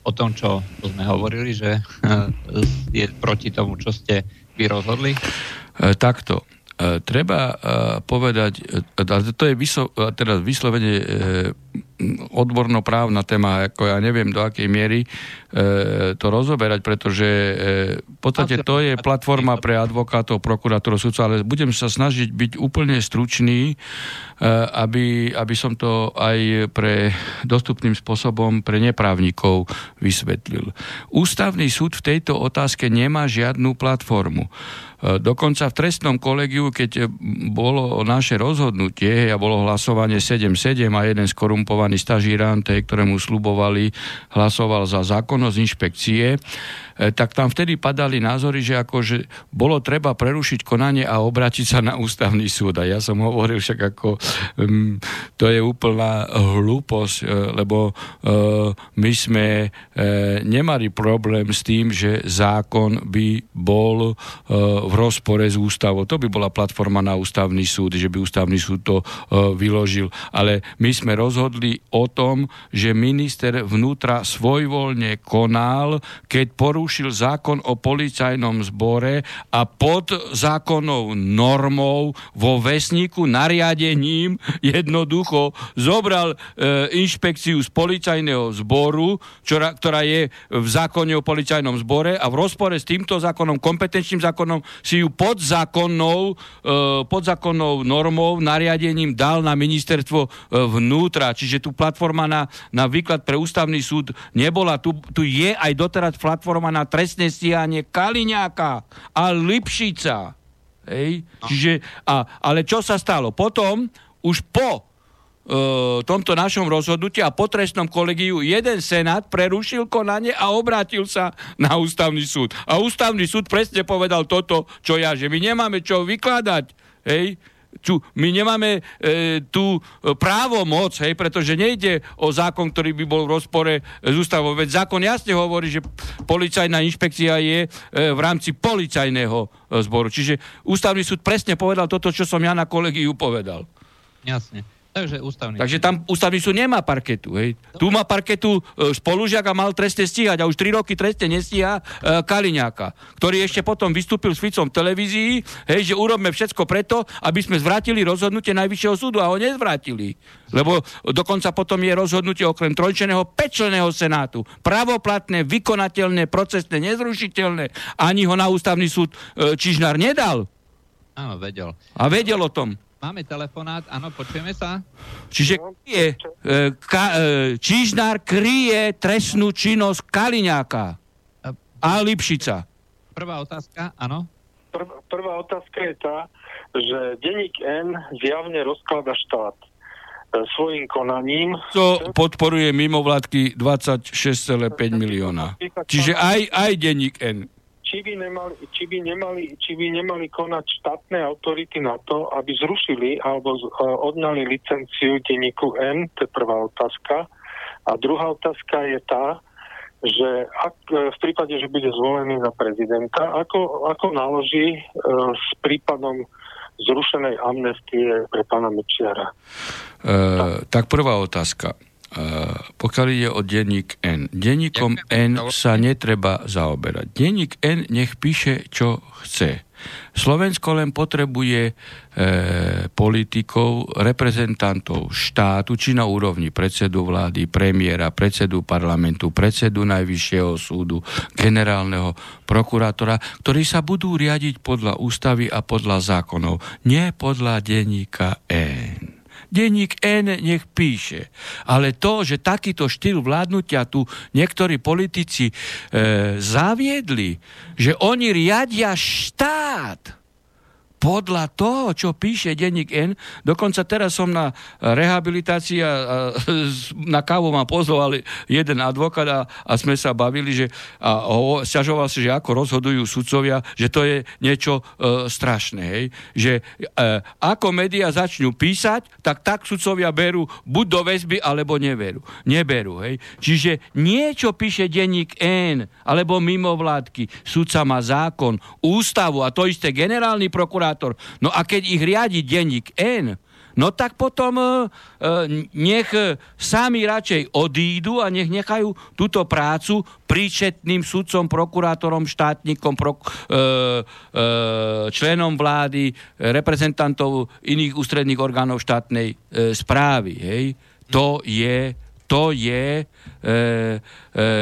o tom, čo sme hovorili, že uh, je proti tomu, čo ste vy rozhodli? E, takto. E, treba e, povedať, to je vyslo, teda vyslovene odbornoprávna téma, ako ja neviem do akej miery to rozoberať, pretože v podstate to je platforma pre advokátov, prokurátorov, sudcov, ale budem sa snažiť byť úplne stručný, aby, aby som to aj pre dostupným spôsobom pre neprávnikov vysvetlil. Ústavný súd v tejto otázke nemá žiadnu platformu. E, dokonca v trestnom kolegiu, keď bolo naše rozhodnutie a bolo hlasovanie 7-7 a jeden skorumpovaný stažírant, ktorému slubovali, hlasoval za zákonnosť inšpekcie, E, tak tam vtedy padali názory, že akože bolo treba prerušiť konanie a obrátiť sa na ústavný súd. A ja som hovoril však ako um, to je úplná hlúposť, e, lebo my sme nemali problém s tým, že zákon by bol v rozpore s ústavou. To by bola platforma na ústavný súd, že by ústavný súd to uh, vyložil. Ale my sme rozhodli o tom, že minister vnútra svojvoľne konal, keď porušil zákon o policajnom zbore a pod zákonnou normou vo vesníku nariadením jednoducho zobral e, inšpekciu z policajného zboru, čora, ktorá je v zákone o policajnom zbore a v rozpore s týmto zákonom, kompetenčným zákonom, si ju pod zákonnou, e, pod zákonnou normou, nariadením dal na ministerstvo e, vnútra. Čiže tu platforma na, na výklad pre ústavný súd nebola. Tu, tu je aj doteraz platforma na trestné stíhanie Kaliňáka a Lipšica. Hej? No. Čiže, a, ale čo sa stalo? Potom, už po tomto našom rozhodnutí a po trestnom kolegiu jeden senát prerušil konanie a obrátil sa na ústavný súd. A ústavný súd presne povedal toto, čo ja, že my nemáme čo vykladať. Hej? tu, my nemáme e, tú právomoc, hej, pretože nejde o zákon, ktorý by bol v rozpore s ústavou. Veď zákon jasne hovorí, že policajná inšpekcia je e, v rámci policajného e, zboru. Čiže ústavný súd presne povedal toto, čo som ja na kolegiu povedal. Jasne. Takže, ústavný Takže tam ústavný súd nemá parketu. Hej. Tu má parketu e, spolužiak a mal trestne stíhať a už 3 roky trestne nestíha e, Kaliňáka, ktorý ešte potom vystúpil s Ficom v televízii, hej, že urobme všetko preto, aby sme zvrátili rozhodnutie Najvyššieho súdu a ho nezvrátili. Lebo dokonca potom je rozhodnutie okrem trojčeného pečleného senátu. Pravoplatné, vykonateľné, procesné, nezrušiteľné. Ani ho na ústavný súd e, Čižnár nedal. Áno, vedel. A vedel o tom. Máme telefonát, áno, počujeme sa? Čiže kryje, e, ka, e, Čižnár kryje trestnú činnosť Kaliňáka a Lipšica. Prvá otázka, áno? Prv, prvá otázka je tá, že denník N zjavne rozklada štát e, svojim konaním. To podporuje mimovládky 26,5 milióna. Čiže aj, aj denník N či by, nemali, či, by nemali, či by nemali konať štátne autority na to, aby zrušili alebo uh, odnali licenciu denníku N, to je prvá otázka. A druhá otázka je tá, že ak, e, v prípade, že bude zvolený za prezidenta, ako, ako naloží uh, s prípadom zrušenej amnestie pre pána Mečiara? Uh, tak prvá otázka pokiaľ ide o denník N. Denníkom N sa netreba zaoberať. Denník N nech píše, čo chce. Slovensko len potrebuje e, politikov, reprezentantov štátu, či na úrovni predsedu vlády, premiéra, predsedu parlamentu, predsedu Najvyššieho súdu, generálneho prokurátora, ktorí sa budú riadiť podľa ústavy a podľa zákonov, nie podľa denníka N denník N nech píše. Ale to, že takýto štýl vládnutia tu niektorí politici e, zaviedli, že oni riadia štát, podľa toho, čo píše denník N. Dokonca teraz som na rehabilitácii a, a na kávu ma pozval jeden advokát a, a sme sa bavili, že a ho, sťažoval si, že ako rozhodujú sudcovia, že to je niečo e, strašné. Hej? Že e, ako médiá začnú písať, tak tak sudcovia berú buď do väzby, alebo neberú. neberú hej? Čiže niečo píše denník N, alebo mimovládky. Sudca má zákon, ústavu a to isté generálny prokurátor prokurátor. No a keď ich riadi denník N, no tak potom e, e, nech sami radšej odídu a nech nechajú túto prácu príčetným sudcom, prokurátorom, štátnikom, pro, e, e, členom vlády, reprezentantov iných ústredných orgánov štátnej e, správy. Hej. To je to je e, e,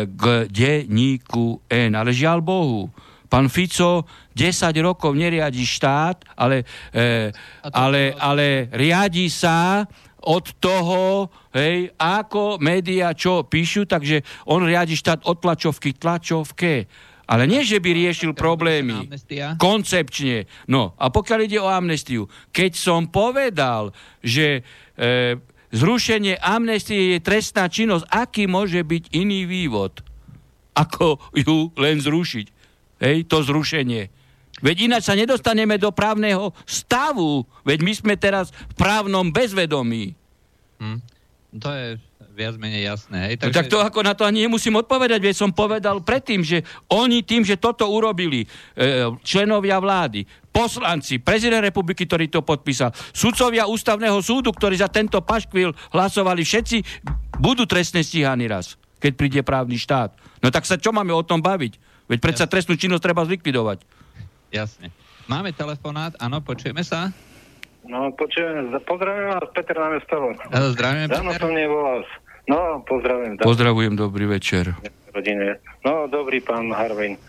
k denníku N. Ale žiaľ Bohu, pán Fico 10 rokov neriadi štát, ale, e, ale, ale riadi sa od toho, hej, ako médiá čo píšu, takže on riadi štát od tlačovky tlačovke. Ale nie, že by riešil problémy. Koncepčne. No, a pokiaľ ide o amnestiu, keď som povedal, že e, zrušenie amnestie je trestná činnosť. Aký môže byť iný vývod, ako ju len zrušiť? Hej, to zrušenie. Veď ináč sa nedostaneme do právneho stavu. Veď my sme teraz v právnom bezvedomí. Hm. To je viac menej jasné. Hej? Takže... No, tak to ako na to ani nemusím odpovedať, veď som povedal predtým, že oni tým, že toto urobili, e, členovia vlády, poslanci, prezident republiky, ktorý to podpísal, sudcovia ústavného súdu, ktorí za tento paškvil hlasovali, všetci budú trestne stíhaní raz, keď príde právny štát. No tak sa čo máme o tom baviť? Veď predsa trestnú činnosť treba zlikvidovať. Jasne. Máme telefonát, áno, počujeme sa? No, počujem, pozdravím vás, Peter na mestovo. Zdravím, Dávno Peter. som nevolal. No, pozdravujem. dá- Pozdravujem, dobrý večer. rodine. No, dobrý pán Harvin.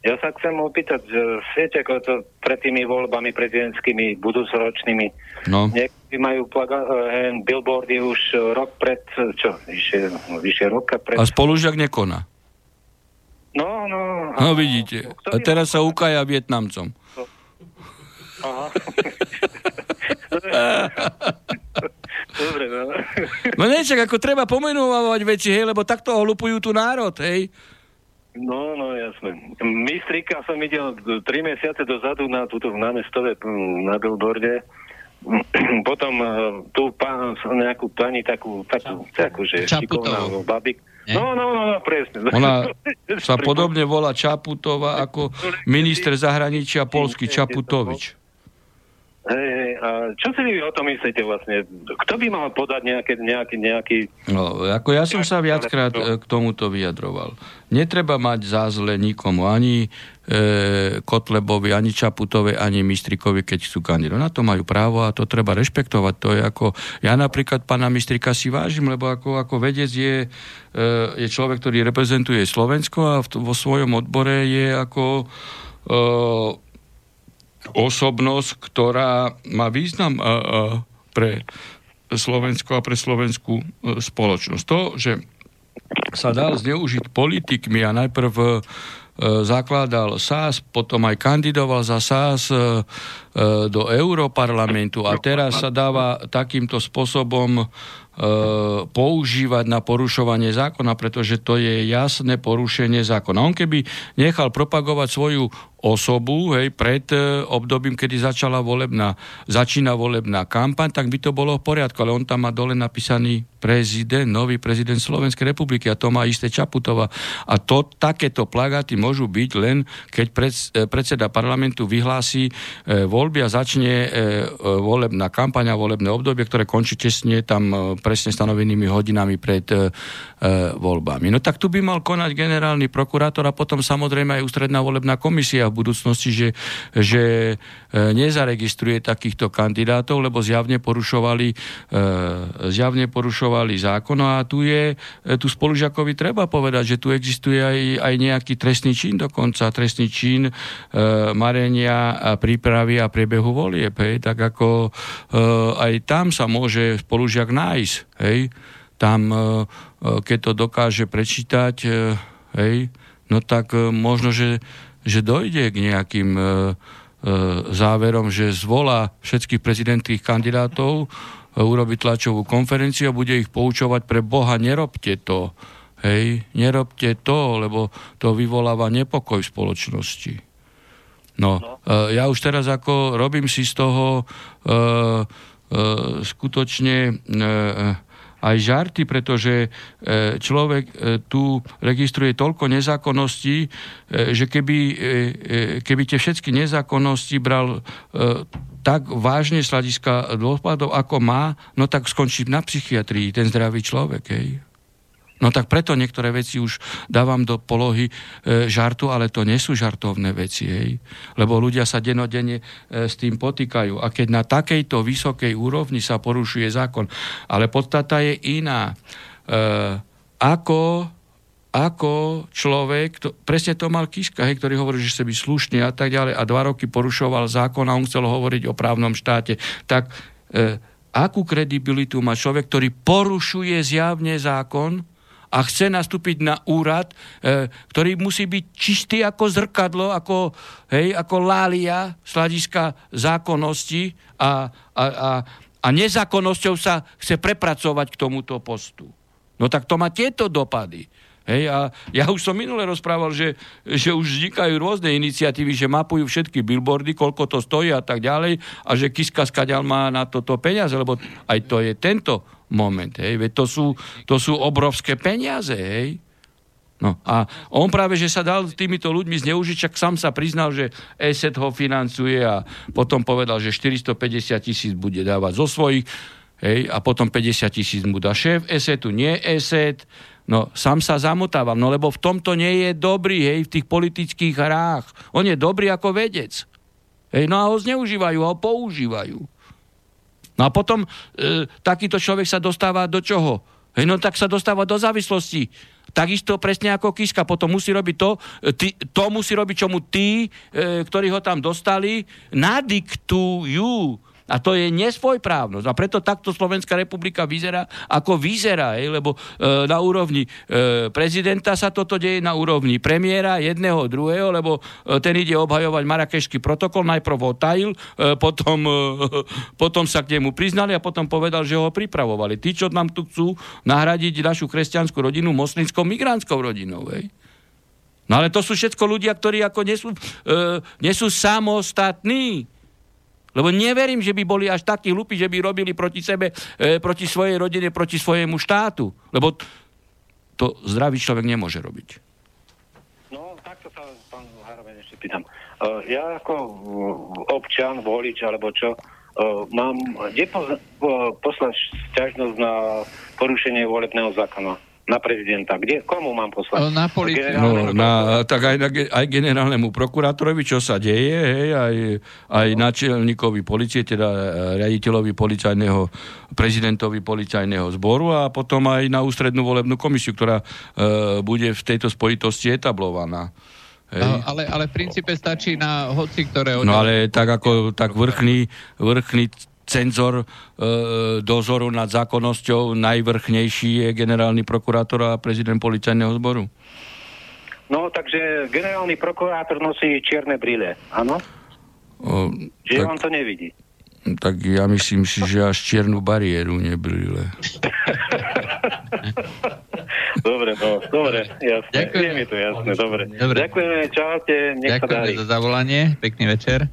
Ja sa chcem opýtať, že viete, ako to pred tými voľbami prezidentskými budúcoročnými, No, niektorí majú plaga, eh, billboardy už rok pred, čo, vyššie, vyššie roka pred... a spolužiak nekoná. No, no. No vidíte. A Ktorý- teraz sa ukája Vietnamcom. Aha. Dobre, no. No nie, však ako treba pomenovať veci, hej, lebo takto ohlupujú tu národ, hej. No, no, jasné. Mistrika som videl 3 mesiace dozadu na túto v námestove mm, na billboarde. Potom eh, tu pán, nejakú pani takú, takú, takú že Čaputovú. šikovná babik. Nie? No, no, no, no, presne. Ona sa podobne volá Čaputová ako minister zahraničia Polsky Čaputovič. Hej, hej, a čo si vy o tom myslíte vlastne? Kto by mal podať nejaké, nejaký, nejaký... No, ako ja som sa viackrát e, k tomuto vyjadroval. Netreba mať zázle nikomu, ani e, Kotlebovi, ani Čaputovi, ani Mistrikovi, keď chcú kandidovať. Na to majú právo a to treba rešpektovať. To je ako, ja napríklad pána Mistrika si vážim, lebo ako, ako vedec je, e, je človek, ktorý reprezentuje Slovensko a v, vo svojom odbore je ako e, osobnosť, ktorá má význam a, a, pre Slovensko a pre slovenskú e, spoločnosť. To, že sa dal zneužiť politikmi a najprv e, zakladal SAS, potom aj kandidoval za SAS e, e, do Európarlamentu a teraz sa dáva takýmto spôsobom e, používať na porušovanie zákona, pretože to je jasné porušenie zákona. On keby nechal propagovať svoju osobu hej, pred e, obdobím, kedy začala volebná, začína volebná kampaň, tak by to bolo v poriadku, ale on tam má dole napísaný prezident, nový prezident Slovenskej republiky a to má isté Čaputova. A to, takéto plagáty môžu byť len, keď pred, e, predseda parlamentu vyhlási e, voľby a začne e, e, volebná a volebné obdobie, ktoré končí tesne tam presne stanovenými hodinami pred e, voľbami. No tak tu by mal konať generálny prokurátor a potom samozrejme aj ústredná volebná komisia v budúcnosti, že, že e, nezaregistruje takýchto kandidátov, lebo zjavne porušovali, e, zjavne porušovali zákon. A tu je, e, tu spolužiakovi treba povedať, že tu existuje aj, aj nejaký trestný čin dokonca, trestný čin e, marenia a prípravy a priebehu volieb, hej, tak ako e, aj tam sa môže spolužiak nájsť, hej, tam, e, keď to dokáže prečítať, e, hej, no tak e, možno, že že dojde k nejakým e, e, záverom, že zvolá všetkých prezidentských kandidátov, e, urobi tlačovú konferenciu a bude ich poučovať pre Boha, nerobte to. Hej, nerobte to, lebo to vyvoláva nepokoj v spoločnosti. No, e, ja už teraz ako robím si z toho e, e, skutočne e, aj žarty, pretože e, človek e, tu registruje toľko nezákonností, e, že keby, keby tie všetky nezákonnosti bral tak vážne z hľadiska dôpadov, ako má, no tak skončí na psychiatrii ten zdravý človek. Hej. No tak preto niektoré veci už dávam do polohy e, žartu, ale to nie sú žartovné veci, hej. Lebo ľudia sa denodenne e, s tým potýkajú. A keď na takejto vysokej úrovni sa porušuje zákon, ale podstata je iná. E, ako ako človek, to, presne to mal Kiška, hej, ktorý hovorí, že chce byť slušný a tak ďalej a dva roky porušoval zákon a on chcel hovoriť o právnom štáte, tak e, akú kredibilitu má človek, ktorý porušuje zjavne zákon, a chce nastúpiť na úrad, e, ktorý musí byť čistý ako zrkadlo, ako, hej, ako lália z hľadiska zákonnosti a, a, a, a nezákonnosťou sa chce prepracovať k tomuto postu. No tak to má tieto dopady. Hej, a ja už som minule rozprával, že, že už vznikajú rôzne iniciatívy, že mapujú všetky billboardy, koľko to stojí a tak ďalej a že Kiska skaďal má na toto peniaze, lebo aj to je tento moment. Hej, veď to sú, to sú obrovské peniaze. Hej. No a on práve, že sa dal týmito ľuďmi zneužiť, čak sám sa priznal, že ESET ho financuje a potom povedal, že 450 tisíc bude dávať zo svojich, hej, a potom 50 tisíc mu dá šéf ESETu, nie ESET, no sám sa zamotával, no lebo v tomto nie je dobrý, hej, v tých politických hrách. On je dobrý ako vedec. Hej, no a ho zneužívajú, ho používajú. No a potom e, takýto človek sa dostáva do čoho? Hej, no tak sa dostáva do závislosti. Takisto presne ako Kiska. Potom musí robiť to, e, ty, to musí robiť, čo mu tí, e, ktorí ho tam dostali, nadiktujú. A to je nesvojprávnosť. A preto takto Slovenská republika vyzerá, ako vyzerá. Hej, lebo e, na úrovni e, prezidenta sa toto deje, na úrovni premiéra, jedného, druhého, lebo e, ten ide obhajovať marakešský protokol, najprv ho tajil, e, potom, e, potom sa k nemu priznali a potom povedal, že ho pripravovali. Tí, čo nám tu chcú nahradiť našu kresťanskú rodinu moslimskou migrantskou rodinou. Hej. No ale to sú všetko ľudia, ktorí ako nesú, e, nesú samostatní. Lebo neverím, že by boli až takí hlupí, že by robili proti sebe, e, proti svojej rodine, proti svojemu štátu. Lebo to zdravý človek nemôže robiť. No, takto sa pán Haroven ešte pýtam. Uh, ja ako uh, občan, volič alebo čo, uh, mám kde po, poslať sťažnosť na porušenie volebného zákona? Na prezidenta. Kde, komu mám poslať? Na policiu. No, na, tak aj, na, aj generálnemu prokurátorovi, čo sa deje, hej, aj, aj načelníkovi policie, teda e, riaditeľovi policajného, prezidentovi policajného zboru a potom aj na ústrednú volebnú komisiu, ktorá e, bude v tejto spojitosti etablovaná. Hej. Ale, ale v princípe stačí na hoci ktoré... No ale tak ako tak vrchný, vrchný cenzor e, dozoru nad zákonnosťou, najvrchnejší je generálny prokurátor a prezident policajného zboru. No, takže generálny prokurátor nosí čierne brýle, áno? O, Že tak, on to nevidí. tak ja myslím si, že až čiernu bariéru nebrýle. dobre, no, dobre, jasné. Ďakujem. Je mi to jasné, dobre. Dobre. Ďakujeme, čaute, nech sa Ďakujeme za zavolanie, pekný večer.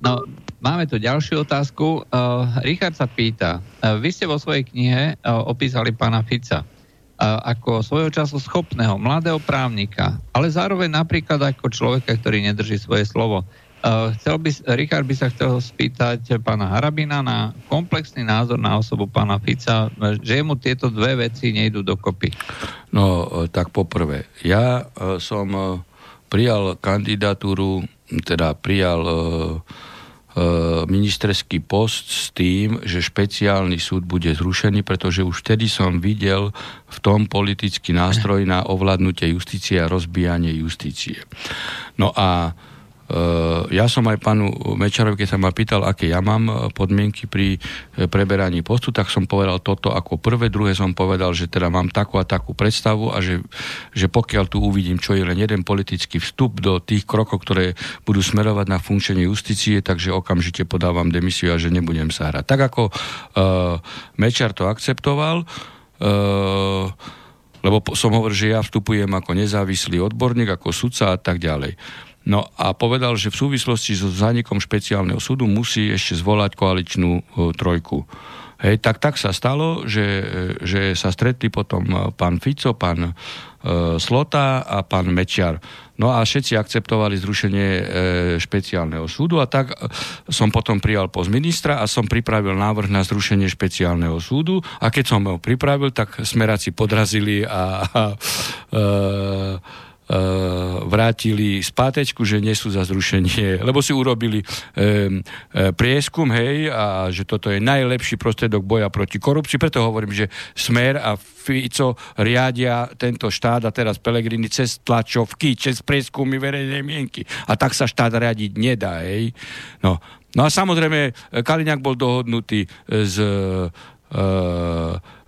No, máme tu ďalšiu otázku. Uh, Richard sa pýta, uh, vy ste vo svojej knihe uh, opísali pána Fica uh, ako svojho času schopného mladého právnika, ale zároveň napríklad ako človeka, ktorý nedrží svoje slovo. Uh, chcel by, Richard by sa chcel spýtať pána Harabina na komplexný názor na osobu pána Fica, že mu tieto dve veci nejdú dokopy. No, tak poprvé, ja som prijal kandidatúru, teda prijal e, ministerský post s tým, že špeciálny súd bude zrušený, pretože už vtedy som videl v tom politický nástroj na ovládnutie justície a rozbijanie justície. No a ja som aj pánu Mečarovi, keď sa ma pýtal, aké ja mám uh, podmienky pri uh, preberaní postu, tak som povedal toto ako prvé, druhé som povedal, že teda mám takú a takú predstavu a že, že pokiaľ tu uvidím, čo je len jeden politický vstup do tých krokov, ktoré budú smerovať na funkčenie justície, takže okamžite podávam demisiu a že nebudem sa hrať. Tak ako uh, Mečar to akceptoval, uh, lebo som hovoril, že ja vstupujem ako nezávislý odborník, ako sudca a tak ďalej. No a povedal, že v súvislosti so zánikom špeciálneho súdu musí ešte zvolať koaličnú e, trojku. Hej, tak tak sa stalo, že, e, že sa stretli potom e, pán Fico, pán e, Slota a pán Mečiar. No a všetci akceptovali zrušenie e, špeciálneho súdu a tak som potom prijal post ministra a som pripravil návrh na zrušenie špeciálneho súdu a keď som ho pripravil, tak smeráci podrazili a, a e, vrátili spátečku, že nie sú za zrušenie, lebo si urobili e, prieskum, hej, a že toto je najlepší prostredok boja proti korupcii, preto hovorím, že Smer a Fico riadia tento štát a teraz Pelegrini cez tlačovky, cez prieskumy verejnej mienky. A tak sa štát riadiť nedá, hej. No, no a samozrejme, Kaliňák bol dohodnutý s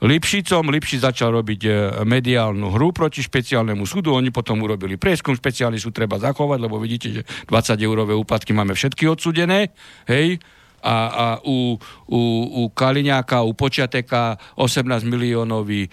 Lipšicom. Lipšic začal robiť uh, mediálnu hru proti špeciálnemu súdu. Oni potom urobili prieskum. Špeciálny súd treba zachovať, lebo vidíte, že 20 eurové úplatky máme všetky odsudené. Hej. a, a u, u, u Kaliňáka, u Počiateka 18 miliónový e,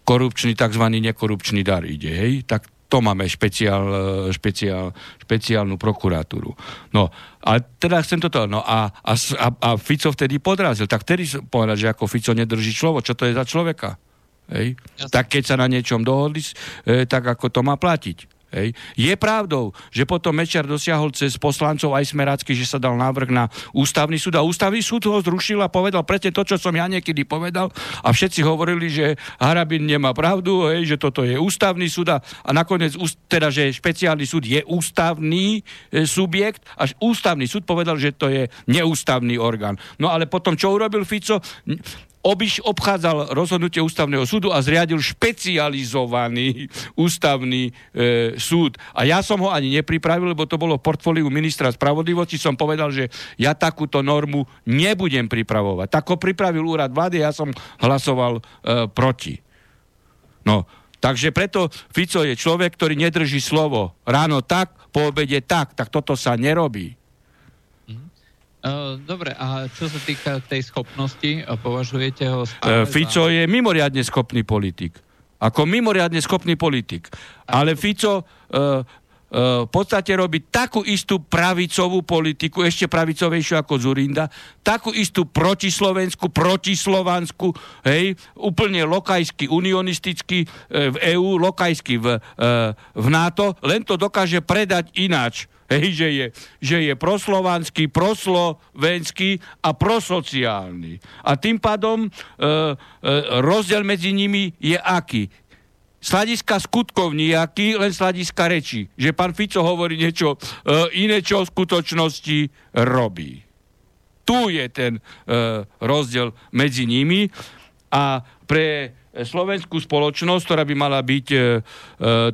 korupčný, tzv. nekorupčný dar ide, hej? Tak to máme špeciál, špeciál, špeciálnu prokuratúru. No, a teda chcem toto, no a, a, a, Fico vtedy podrazil, tak vtedy povedal, že ako Fico nedrží slovo, čo to je za človeka? Hej? Tak keď sa na niečom dohodli, e, tak ako to má platiť. Hej. Je pravdou, že potom Mečer dosiahol cez poslancov aj Smerácky, že sa dal návrh na ústavný súd a ústavný súd ho zrušil a povedal presne to, čo som ja niekedy povedal a všetci hovorili, že Harabin nemá pravdu, hej, že toto je ústavný súd a, a nakoniec, teda, že špeciálny súd je ústavný e, subjekt až ústavný súd povedal, že to je neústavný orgán. No ale potom, čo urobil Fico? Obiš, obchádzal rozhodnutie ústavného súdu a zriadil špecializovaný ústavný e, súd. A ja som ho ani nepripravil, lebo to bolo v portfóliu ministra spravodlivosti. Som povedal, že ja takúto normu nebudem pripravovať. Tak ho pripravil úrad vlády, ja som hlasoval e, proti. No, takže preto Fico je človek, ktorý nedrží slovo. Ráno tak, po obede tak. Tak toto sa nerobí. Uh, dobre, a čo sa týka tej schopnosti, považujete ho uh, Fico za... je mimoriadne schopný politik. Ako mimoriadne schopný politik. Ale Fico uh, v podstate robí takú istú pravicovú politiku, ešte pravicovejšiu ako Zurinda, takú istú protislovenskú, protislovanskú, hej, úplne lokajsky, unionisticky v EÚ, lokajsky v, v NATO, len to dokáže predať ináč Hej, že, je, že je proslovanský, proslovenský a prosociálny. A tým pádom e, e, rozdiel medzi nimi je aký? Z hľadiska skutkov nejaký, len z hľadiska reči. Že pán Fico hovorí niečo e, iné, čo v skutočnosti robí. Tu je ten e, rozdiel medzi nimi a pre slovenskú spoločnosť, ktorá by mala byť e, e,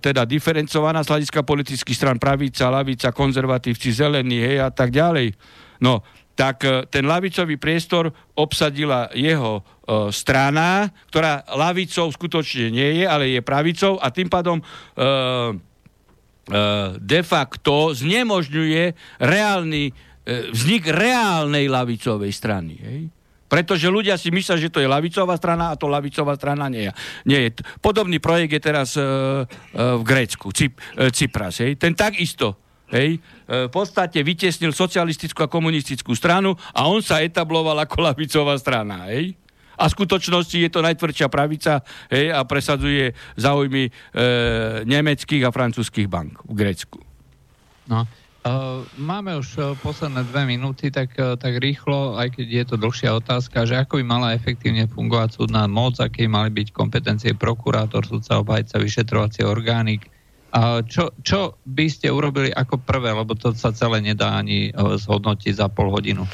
teda diferencovaná z hľadiska politických stran pravica, lavica, konzervatívci, zelení hej, a tak ďalej. No, tak e, ten lavicový priestor obsadila jeho e, strana, ktorá lavicou skutočne nie je, ale je pravicou a tým pádom e, e, de facto znemožňuje reálny e, vznik reálnej lavicovej strany. Hej? Pretože ľudia si myslia, že to je lavicová strana a to lavicová strana nie je. Nie je. Podobný projekt je teraz e, e, v Grécku, Cip, e, Cypras. Hej. Ten takisto hej, e, v podstate vytesnil socialistickú a komunistickú stranu a on sa etabloval ako lavicová strana. Hej. A v skutočnosti je to najtvrdšia pravica hej, a presadzuje záujmy e, nemeckých a francúzských bank v Grécku. No. Uh, máme už uh, posledné dve minúty, tak, uh, tak rýchlo, aj keď je to dlhšia otázka, že ako by mala efektívne fungovať súdna moc, aké mali byť kompetencie prokurátor, súdca, obhajca, vyšetrovacie orgány. Čo, čo by ste urobili ako prvé, lebo to sa celé nedá ani zhodnotiť za pol hodinu?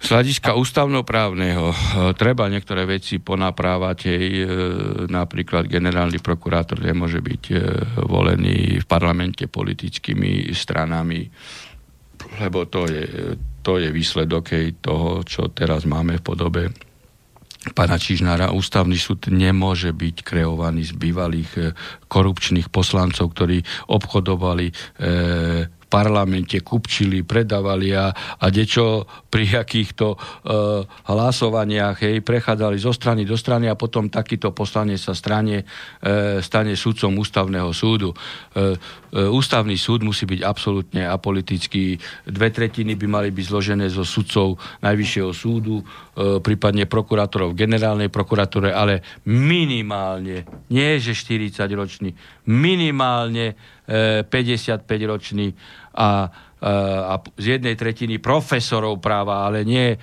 Z hľadiska ústavnoprávneho e, treba niektoré veci ponaprávať. Hej, e, napríklad generálny prokurátor nemôže byť e, volený v parlamente politickými stranami, lebo to je, to je výsledok hej, toho, čo teraz máme v podobe pána Čižnára, ústavný súd nemôže byť kreovaný z bývalých korupčných poslancov, ktorí obchodovali e, parlamente kupčili, predávali a, a dečo pri akýchto e, hlasovaniach hej, prechádzali zo strany do strany a potom takýto poslanec sa strane, e, stane sudcom ústavného súdu. E, e, ústavný súd musí byť absolútne apolitický. Dve tretiny by mali byť zložené zo sudcov Najvyššieho súdu, e, prípadne prokurátorov generálnej prokuratúre, ale minimálne, nie že 40 ročný, minimálne 55 e, ročný a, a z jednej tretiny profesorov práva, ale nie e,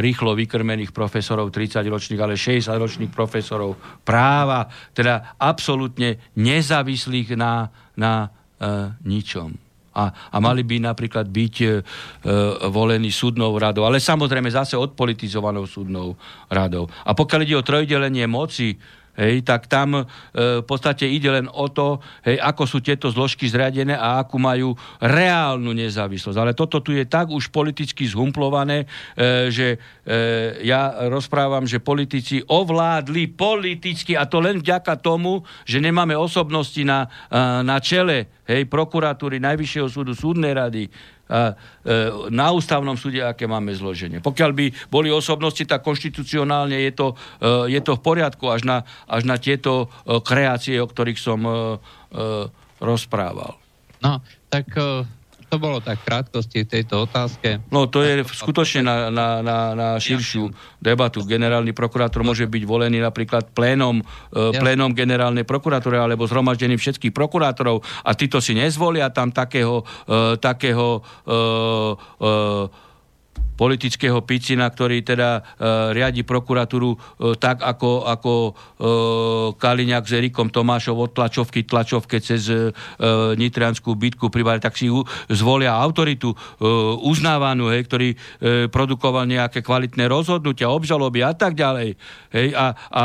rýchlo vykrmených profesorov 30 ročných, ale 60 ročných profesorov práva, teda absolútne nezávislých na, na uh, ničom. A, a mali by napríklad byť e, volení súdnou radou, ale samozrejme zase odpolitizovanou súdnou radou. A pokiaľ ide o trojdelenie moci, hej, tak tam e, v podstate ide len o to, hej, ako sú tieto zložky zriadené a akú majú reálnu nezávislosť. Ale toto tu je tak už politicky zhumplované, e, že e, ja rozprávam, že politici ovládli politicky a to len vďaka tomu, že nemáme osobnosti na, e, na čele hej, prokuratúry, Najvyššieho súdu, súdnej rady, na ústavnom súde, aké máme zloženie. Pokiaľ by boli osobnosti, tak konštitucionálne je to, e, je to v poriadku až na, až na tieto e, kreácie, o ktorých som e, e, rozprával. No, tak e, to bolo tak v krátkosti v tejto otázke. No to je skutočne na, na, na, na širšiu debatu. Generálny prokurátor môže byť volený napríklad plénom, e, plénom generálnej prokuratúry alebo zhromaždením všetkých prokurátorov a títo si nezvolia tam takého, e, takého e, e, politického picina, ktorý teda e, riadi prokuratúru e, tak, ako, ako e, Kaliňák s Erikom Tomášov od tlačovky tlačovke cez e, Nitrianskú bitku pribali, tak si ju zvolia autoritu e, uznávanú, hej, ktorý e, produkoval nejaké kvalitné rozhodnutia, obžaloby a tak ďalej. Hej, a, a,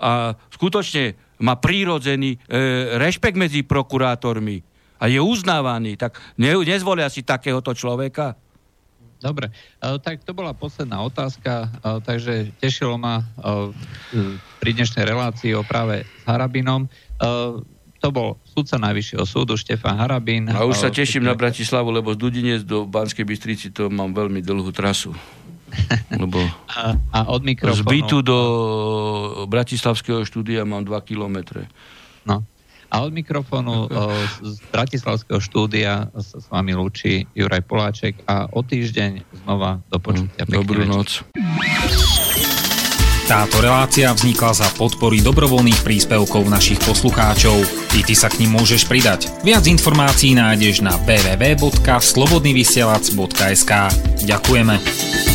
a skutočne má prírodzený e, rešpekt medzi prokurátormi a je uznávaný, tak ne, nezvolia si takéhoto človeka? Dobre, uh, tak to bola posledná otázka, uh, takže tešilo ma uh, pri dnešnej relácii o práve s Harabinom. To bol sudca Najvyššieho súdu Štefan Harabín. A už sa teším na Bratislavu, lebo z Dudinec do Banskej Bystrici to mám veľmi dlhú trasu. Lebo a, a od mikrofónu... Z bytu do Bratislavského štúdia mám 2 kilometre. No, a od mikrofónu z Bratislavského štúdia sa s vami lúči Juraj Poláček a o týždeň znova do počutia. Hm, dobrú noc. Táto relácia vznikla za podpory dobrovoľných príspevkov našich poslucháčov. I ty sa k ním môžeš pridať. Viac informácií nájdeš na www.slobodnyvysielac.sk Ďakujeme.